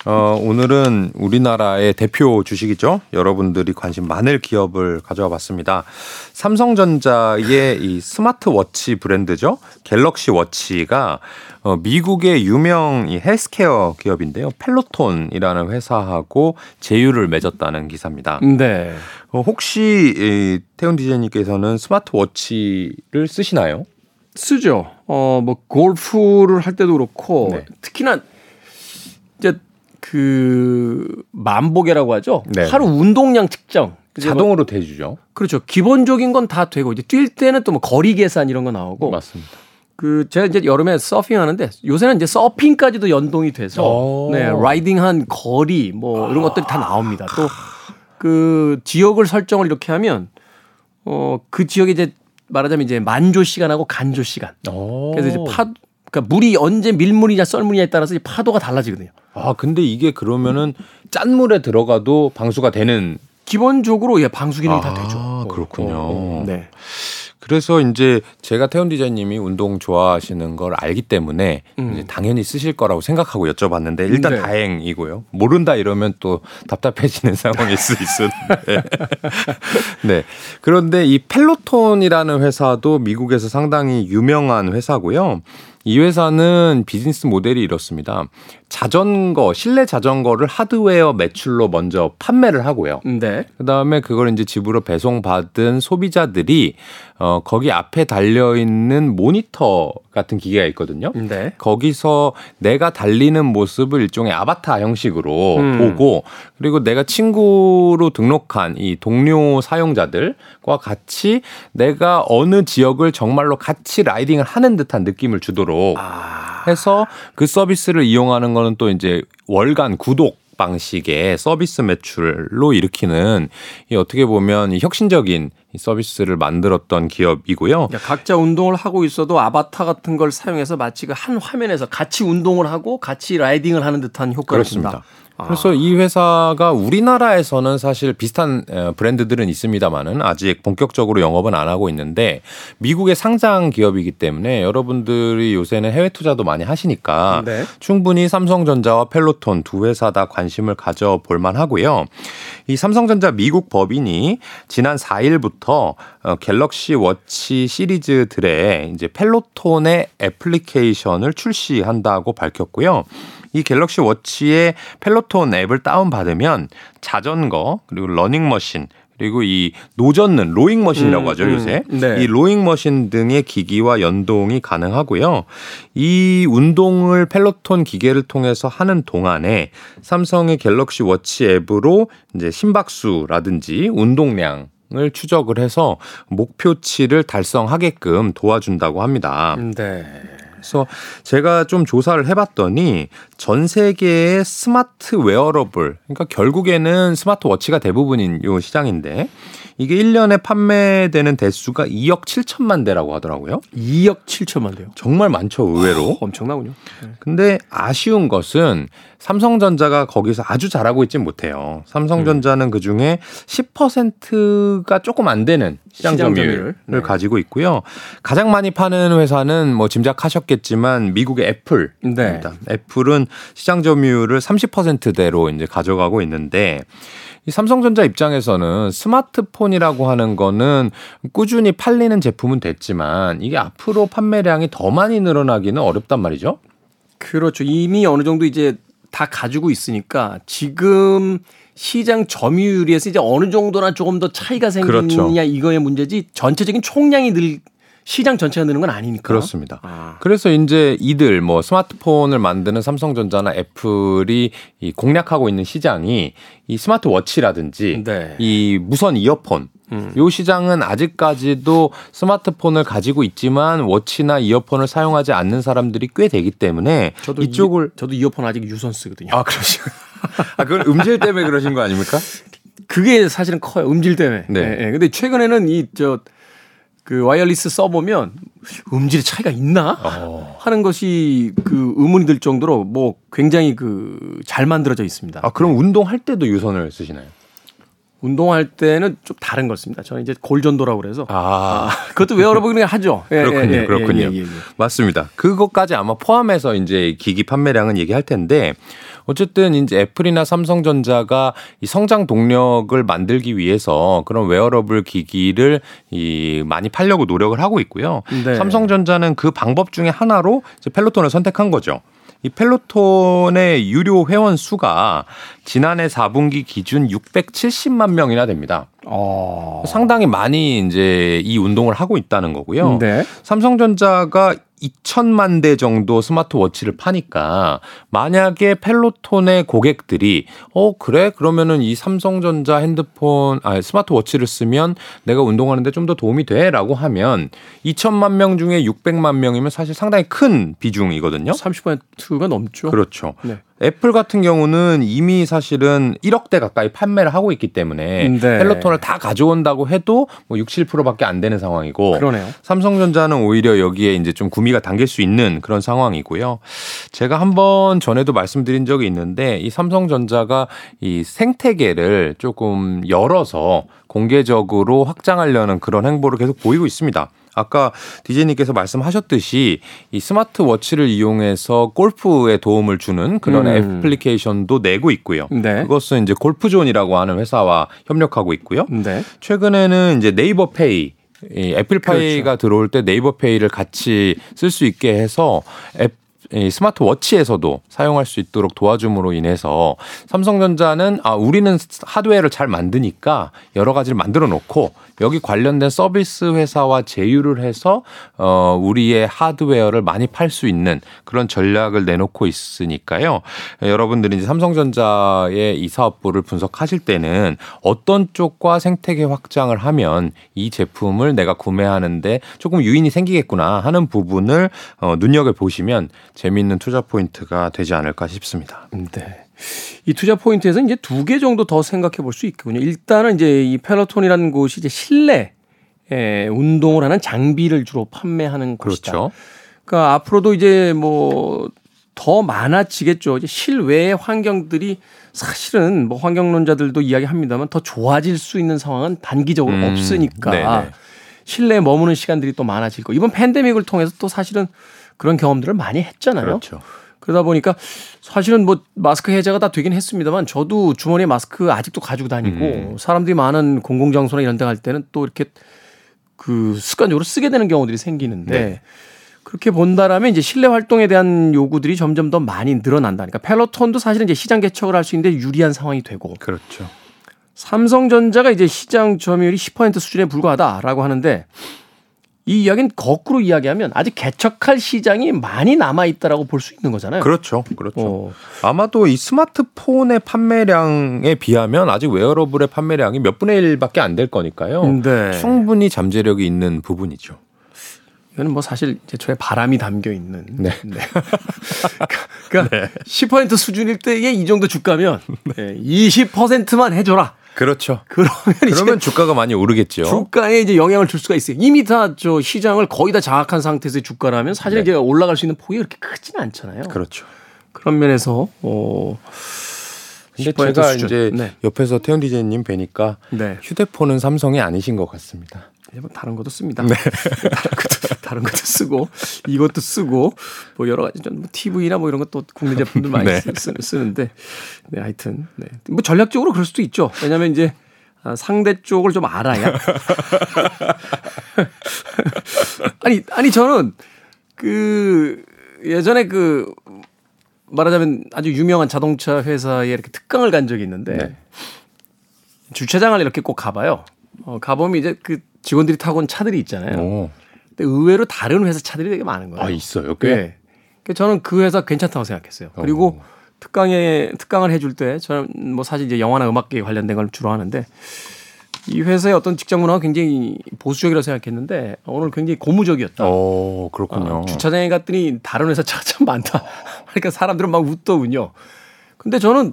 S4: 어, 오늘은 우리나라의 대표 주식이죠. 여러분들이 관심 많을 기업을 가져와 봤습니다. 삼성전자의 이 스마트워치 브랜드죠. 갤럭시 워치가 어, 미국의 유명 이 헬스케어 기업인데요. 펠로톤이라는 회사하고 제휴를 맺었다는 기사입니다.
S1: 네.
S4: 어, 혹시 이 태훈 디제이님께서는 스마트워치를 쓰시나요?
S1: 쓰죠. 어, 뭐, 골프를 할 때도 그렇고,
S4: 네.
S1: 특히나, 그, 만보계라고 하죠.
S4: 네.
S1: 하루 운동량 측정. 이제 뭐-
S4: 자동으로 대주죠.
S1: 그렇죠. 기본적인 건 다 되고, 이제 뛸 때는 또 뭐 거리 계산 이런 거 나오고,
S4: 맞습니다.
S1: 그, 제가 이제 여름에 서핑 하는데, 요새는 이제 서핑까지도 연동이 돼서,
S4: 오.
S1: 네, 라이딩한 거리, 뭐, 이런 것들이 다 나옵니다. 또, 그, 지역을 설정을 이렇게 하면, 어, 그 지역에 이제 말하자면 이제 만조 시간하고 간조 시간. 그래서 이제 파, 그러니까 물이 언제 밀물이냐 썰물이냐에 따라서 파도가 달라지거든요.
S4: 아 근데 이게 그러면은 짠 물에 들어가도 방수가 되는
S1: 기본적으로 예 방수 기능이 다
S4: 아,
S1: 되죠.
S4: 그렇군요.
S1: 어, 네.
S4: 그래서 이제 제가 태훈 디자이님이 운동 좋아하시는 걸 알기 때문에
S1: 음.
S4: 당연히 쓰실 거라고 생각하고 여쭤봤는데 일단
S1: 네.
S4: 다행이고요. 모른다 이러면 또 답답해지는 상황일 수 있었는데. 네. 그런데 이 펠로톤이라는 회사도 미국에서 상당히 유명한 회사고요. 이 회사는 비즈니스 모델이 이렇습니다. 자전거, 실내 자전거를 하드웨어 매출로 먼저 판매를 하고요.
S1: 네.
S4: 그 다음에 그걸 이제 집으로 배송받은 소비자들이 어, 거기 앞에 달려 있는 모니터 같은 기계가 있거든요.
S1: 네.
S4: 거기서 내가 달리는 모습을 일종의 아바타 형식으로
S1: 음.
S4: 보고 그리고 내가 친구로 등록한 이 동료 사용자들과 같이 내가 어느 지역을 정말로 같이 라이딩을 하는 듯한 느낌을 주도록
S1: 아.
S4: 해서 그 서비스를 이용하는 거는 또 이제 월간 구독 방식의 서비스 매출로 일으키는 이 어떻게 보면 이 혁신적인 이 서비스를 만들었던 기업이고요.
S1: 그러니까 각자 운동을 하고 있어도 아바타 같은 걸 사용해서 마치 그 한 화면에서 같이 운동을 하고 같이 라이딩을 하는 듯한 효과를
S4: 그렇습니다.
S1: 준다. 아.
S4: 그래서 이 회사가 우리나라에서는 사실 비슷한 어, 브랜드들은 있습니다만은 아직 본격적으로 영업은 안 하고 있는데 미국의 상장 기업이기 때문에 여러분들이 요새는 해외 투자도 많이 하시니까
S1: 네.
S4: 충분히 삼성전자와 펠로톤 두 회사 다 관심을 가져볼 만하고요. 이 삼성전자 미국 법인이 지난 4일부터 어, 갤럭시 워치 시리즈들의 이제 펠로톤의 애플리케이션을 출시한다고 밝혔고요. 이 갤럭시 워치의 펠로톤 앱을 다운받으면 자전거 그리고 러닝머신 그리고 이 노젓는 rowing machine이라고
S1: 음,
S4: 하죠
S1: 음,
S4: 요새
S1: 네.
S4: 이 rowing machine 등의 기기와 연동이 가능하고요. 이 운동을 펠로톤 기계를 통해서 하는 동안에 삼성의 갤럭시 워치 앱으로 이제 심박수라든지 운동량 을 추적을 해서 목표치를 달성하게끔 도와준다고 합니다.
S1: 네.
S4: 그래서 제가 좀 조사를 해봤더니 전 세계의 스마트 웨어러블, 그러니까 결국에는 스마트워치가 대부분인 요 시장인데 이게 1년에 판매되는 대수가 2억 7천만 대라고 하더라고요.
S1: 2억 7천만 대요.
S4: 정말 많죠, 의외로.
S1: 엄청나군요. 네.
S4: 근데 아쉬운 것은 삼성전자가 거기서 아주 잘하고 있진 못해요. 삼성전자는 그 중에 10%가 조금 안 되는 시장 점유율을
S1: 점유율. 네.
S4: 가지고 있고요. 가장 많이 파는 회사는 뭐 짐작하셨 겠지만 미국의 애플입니다.
S1: 네.
S4: 애플은 시장 점유율을 30%대로 이제 가져가고 있는데 이 삼성전자 입장에서는 스마트폰이라고 하는 거는 꾸준히 팔리는 제품은 됐지만 이게 앞으로 판매량이 더 많이 늘어나기는 어렵단 말이죠.
S1: 그렇죠. 이미 어느 정도 이제 다 가지고 있으니까 지금 시장 점유율에서 이제 어느 정도나 조금 더 차이가 생기느냐
S4: 그렇죠.
S1: 이거의 문제지 전체적인 총량이 늘 시장 전체가 느는 건 아니니까.
S4: 그렇습니다.
S1: 아.
S4: 그래서 이제 이들 뭐 스마트폰을 만드는 삼성전자나 애플이 이 공략하고 있는 시장이 이 스마트워치라든지
S1: 네.
S4: 이 무선 이어폰
S1: 음.
S4: 요 시장은 아직까지도 스마트폰을 가지고 있지만 워치나 이어폰을 사용하지 않는 사람들이 꽤 되기 때문에
S1: 저도
S4: 이쪽을
S1: 이, 저도 이어폰 아직 유선 쓰거든요.
S4: 아 그러시 아 그건 음질 때문에 그러신 거 아닙니까?
S1: 그게 사실은 커요. 음질 때문에.
S4: 네.
S1: 예, 예. 근데 최근에는 이저 그 wireless 써보면 음질의 차이가 있나
S4: 어.
S1: 하는 것이 그 의문이 들 정도로 뭐 굉장히 그 잘 만들어져 있습니다.
S4: 아 그럼 운동할 때도 유선을 쓰시나요?
S1: 운동할 때는 좀 다른 걸 씁니다. 저는 이제 골전도라고 그래서
S4: 아.
S1: 그것도 웨어러블 하죠. 예,
S4: 그렇군요.
S1: 예, 예,
S4: 그렇군요.
S1: 예, 예, 예.
S4: 맞습니다. 그것까지 아마 포함해서 이제 기기 판매량은 얘기할 텐데 어쨌든 이제 애플이나 삼성전자가 이 성장 동력을 만들기 위해서 그런 웨어러블 기기를 이 많이 팔려고 노력을 하고 있고요.
S1: 네.
S4: 삼성전자는 그 방법 중에 하나로 이제 펠로톤을 선택한 거죠. 이 펠로톤의 유료 회원 수가 지난해 4분기 기준 670만 명이나 됩니다.
S1: 어.
S4: 상당히 많이 이제 이 운동을 하고 있다는 거고요.
S1: 네.
S4: 삼성전자가 2천만 대 정도 스마트워치를 파니까 만약에 펠로톤의 고객들이 어 그래 그러면은 이 삼성전자 핸드폰 아 스마트워치를 쓰면 내가 운동하는데 좀 더 도움이 돼라고 하면 2천만 명 중에 600만 명이면 사실 상당히 큰 비중이거든요.
S1: 30%가 넘죠.
S4: 그렇죠.
S1: 네.
S4: 애플 같은 경우는 이미 사실은 1억 대 가까이 판매를 하고 있기 때문에
S1: 네.
S4: 펠로톤을 다 가져온다고 해도 뭐 6, 7%밖에 안 되는 상황이고
S1: 그러네요.
S4: 삼성전자는 오히려 여기에 이제 좀 구미가 당길 수 있는 그런 상황이고요. 제가 한번 전에도 말씀드린 적이 있는데 이 삼성전자가 이 생태계를 조금 열어서 공개적으로 확장하려는 그런 행보를 계속 보이고 있습니다. 아까 디제이님께서 말씀하셨듯이 이 스마트워치를 이용해서 골프에 도움을 주는 그런
S1: 음.
S4: 애플리케이션도 내고 있고요.
S1: 네.
S4: 그것은 이제 골프존이라고 하는 회사와 협력하고 있고요.
S1: 네.
S4: 최근에는 이제 네이버 페이 이 애플페이가
S1: 그렇죠.
S4: 들어올 때 네이버 페이를 같이 쓸 수 있게 해서 앱이 스마트워치에서도 사용할 수 있도록 도와줌으로 인해서 삼성전자는 아 우리는 하드웨어를 잘 만드니까 여러 가지를 만들어 놓고 여기 관련된 서비스 회사와 제휴를 해서 어 우리의 하드웨어를 많이 팔 수 있는 그런 전략을 내놓고 있으니까요. 여러분들이 이제 삼성전자의 이 사업부를 분석하실 때는 어떤 쪽과 생태계 확장을 하면 이 제품을 내가 구매하는데 조금 유인이 생기겠구나 하는 부분을 어, 눈여겨 보시면 재미있는 투자 포인트가 되지 않을까 싶습니다.
S1: 네. 이 투자 포인트에서 이제 두 개 정도 더 생각해 볼 수 있거든요. 일단은 이제 이 펠로톤이라는 곳이 이제 실내 에, 운동을 하는 장비를 주로 판매하는 곳이다.
S4: 그렇죠.
S1: 그러니까 앞으로도 이제 뭐 더 많아지겠죠. 이제 실외의 환경들이 사실은 뭐 환경론자들도 이야기합니다만 더 좋아질 수 있는 상황은 단기적으로
S4: 음,
S1: 없으니까
S4: 네네.
S1: 실내에 머무는 시간들이 또 많아질 거. 이번 팬데믹을 통해서 또 사실은 그런 경험들을 많이 했잖아요.
S4: 그렇죠.
S1: 그러다 보니까 사실은 뭐 마스크 해제가 다 되긴 했습니다만 저도 주머니에 마스크 아직도 가지고 다니고
S4: 음.
S1: 사람들이 많은 공공장소나 이런 데 갈 때는 또 이렇게 그 습관적으로 쓰게 되는 경우들이 생기는데
S4: 네.
S1: 그렇게 본다라면 이제 실내 활동에 대한 요구들이 점점 더 많이 늘어난다. 그러니까 펠로톤도 사실은 이제 시장 개척을 할 수 있는데 유리한 상황이 되고
S4: 그렇죠.
S1: 삼성전자가 이제 시장 점유율이 10% 수준에 불과하다라고 하는데 이 이야기는 거꾸로 이야기하면 아직 개척할 시장이 많이 남아 있다라고 볼 수 있는 거잖아요.
S4: 그렇죠. 그렇죠.
S1: 어,
S4: 아마도 이 스마트폰의 판매량에 비하면 아직 웨어러블의 판매량이 몇 분의 1밖에 안 될 거니까요.
S1: 네.
S4: 충분히 잠재력이 있는 부분이죠.
S1: 이거는 뭐 사실 이제 저의 바람이 담겨 있는.
S4: 네.
S1: 그러니까 10% 수준일 때에 이 정도 주가면 네. 20%만 해줘라.
S4: 그렇죠.
S1: 그러면 이제
S4: 그러면 주가가 많이 오르겠죠.
S1: 주가에 이제 영향을 줄 수가 있어요. 이미 다 저 시장을 거의 다 장악한 상태에서의 주가라면 사실
S4: 네.
S1: 이제 올라갈 수 있는 폭이 그렇게 크지는 않잖아요.
S4: 그렇죠.
S1: 그런 면에서 어
S4: 근데
S1: 10%
S4: 제가
S1: 수준.
S4: 이제
S1: 네.
S4: 옆에서 태훈 디제이님 뵈니까
S1: 네.
S4: 휴대폰은 삼성이 아니신 것 같습니다.
S1: 이제 뭐 다른 것도 씁니다.
S4: 네.
S1: 다른 것도 다른 것도 쓰고 이것도 쓰고 뭐 여러 가지 좀 TV나 뭐 이런 것도 국내 제품들 많이
S4: 네.
S1: 쓰, 쓰, 는데 네, 하여튼 네. 뭐 전략적으로 그럴 수도 있죠. 왜냐하면 이제 아, 상대 쪽을 좀 알아야. 아니 아니 저는 그 예전에 그 말하자면 아주 유명한 자동차 회사에 이렇게 특강을 간 적이 있는데
S4: 네.
S1: 주차장을 이렇게 꼭 가봐요. 어, 가보면 이제 그 직원들이 타고 온 차들이 있잖아요.
S4: 오.
S1: 근데 의외로 다른 회사 차들이 되게 많은 거예요.
S4: 아 있어요. 꽤.
S1: 네. 그래서 저는 그 회사 괜찮다고 생각했어요. 그리고 특강에 특강을 해줄 때 저는 뭐 사실 이제 영화나 음악계 관련된 걸 주로 하는데 이 회사의 어떤 직장 문화가 굉장히 보수적이라고 생각했는데 오늘 굉장히 고무적이었다.
S4: 오 그렇군요.
S1: 아, 주차장에 갔더니 다른 회사 차가 참 많다. 그러니까 사람들은 막 웃더군요. 근데 저는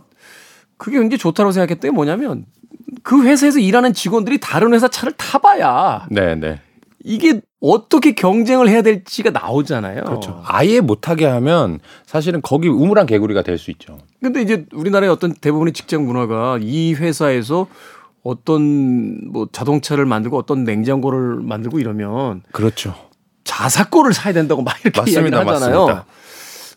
S1: 그게 굉장히 좋다고 생각했던 게 뭐냐면 그 회사에서 일하는 직원들이 다른 회사 차를 타봐야
S4: 네네.
S1: 이게 어떻게 경쟁을 해야 될지가 나오잖아요.
S4: 그렇죠. 아예 못하게 하면 사실은 거기 우물한 개구리가 될 수 있죠.
S1: 근데 이제 우리나라의 어떤 대부분의 직장 문화가 이 회사에서 어떤 뭐 자동차를 만들고 어떤 냉장고를 만들고 이러면
S4: 그렇죠.
S1: 자사고를 사야 된다고 막 이렇게
S4: 맞습니다,
S1: 이야기를 하잖아요.
S4: 맞습니다.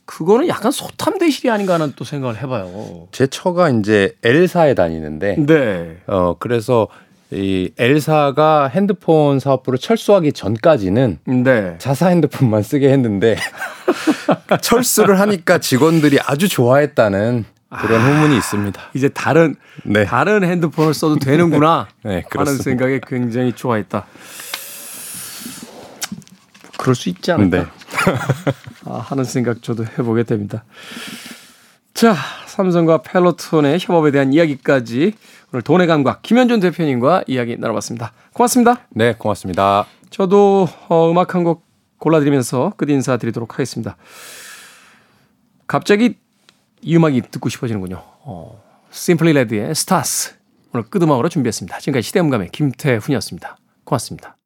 S1: 그거는 약간 소탐 대실이 아닌가 하는 또 생각을 해봐요.
S4: 제 처가 이제 L사에 다니는데
S1: 네.
S4: 어 그래서 이 L사가 핸드폰 사업부를 철수하기 전까지는
S1: 네.
S4: 자사 핸드폰만 쓰게 했는데 철수를 하니까 직원들이 아주 좋아했다는 그런 후문이 있습니다.
S1: 이제 다른
S4: 네.
S1: 다른 핸드폰을 써도 되는구나
S4: 네,
S1: 하는. 생각에 굉장히 좋아했다. 그럴 수 있지 않을까
S4: 네.
S1: 아, 하는 생각 저도 해보게 됩니다. 자, 삼성과 펠로톤의 협업에 대한 이야기까지 오늘 돈의 감각 김현준 대표님과 이야기 나눠봤습니다. 고맙습니다.
S4: 네, 고맙습니다.
S1: 저도 어, 음악 한 곡 골라드리면서 끝 인사드리도록 하겠습니다. 갑자기 이 음악이 듣고 싶어지는군요. 어, Simply Red의 Stars 오늘 끝음악으로 준비했습니다. 지금까지 시대음감의 김태훈이었습니다. 고맙습니다.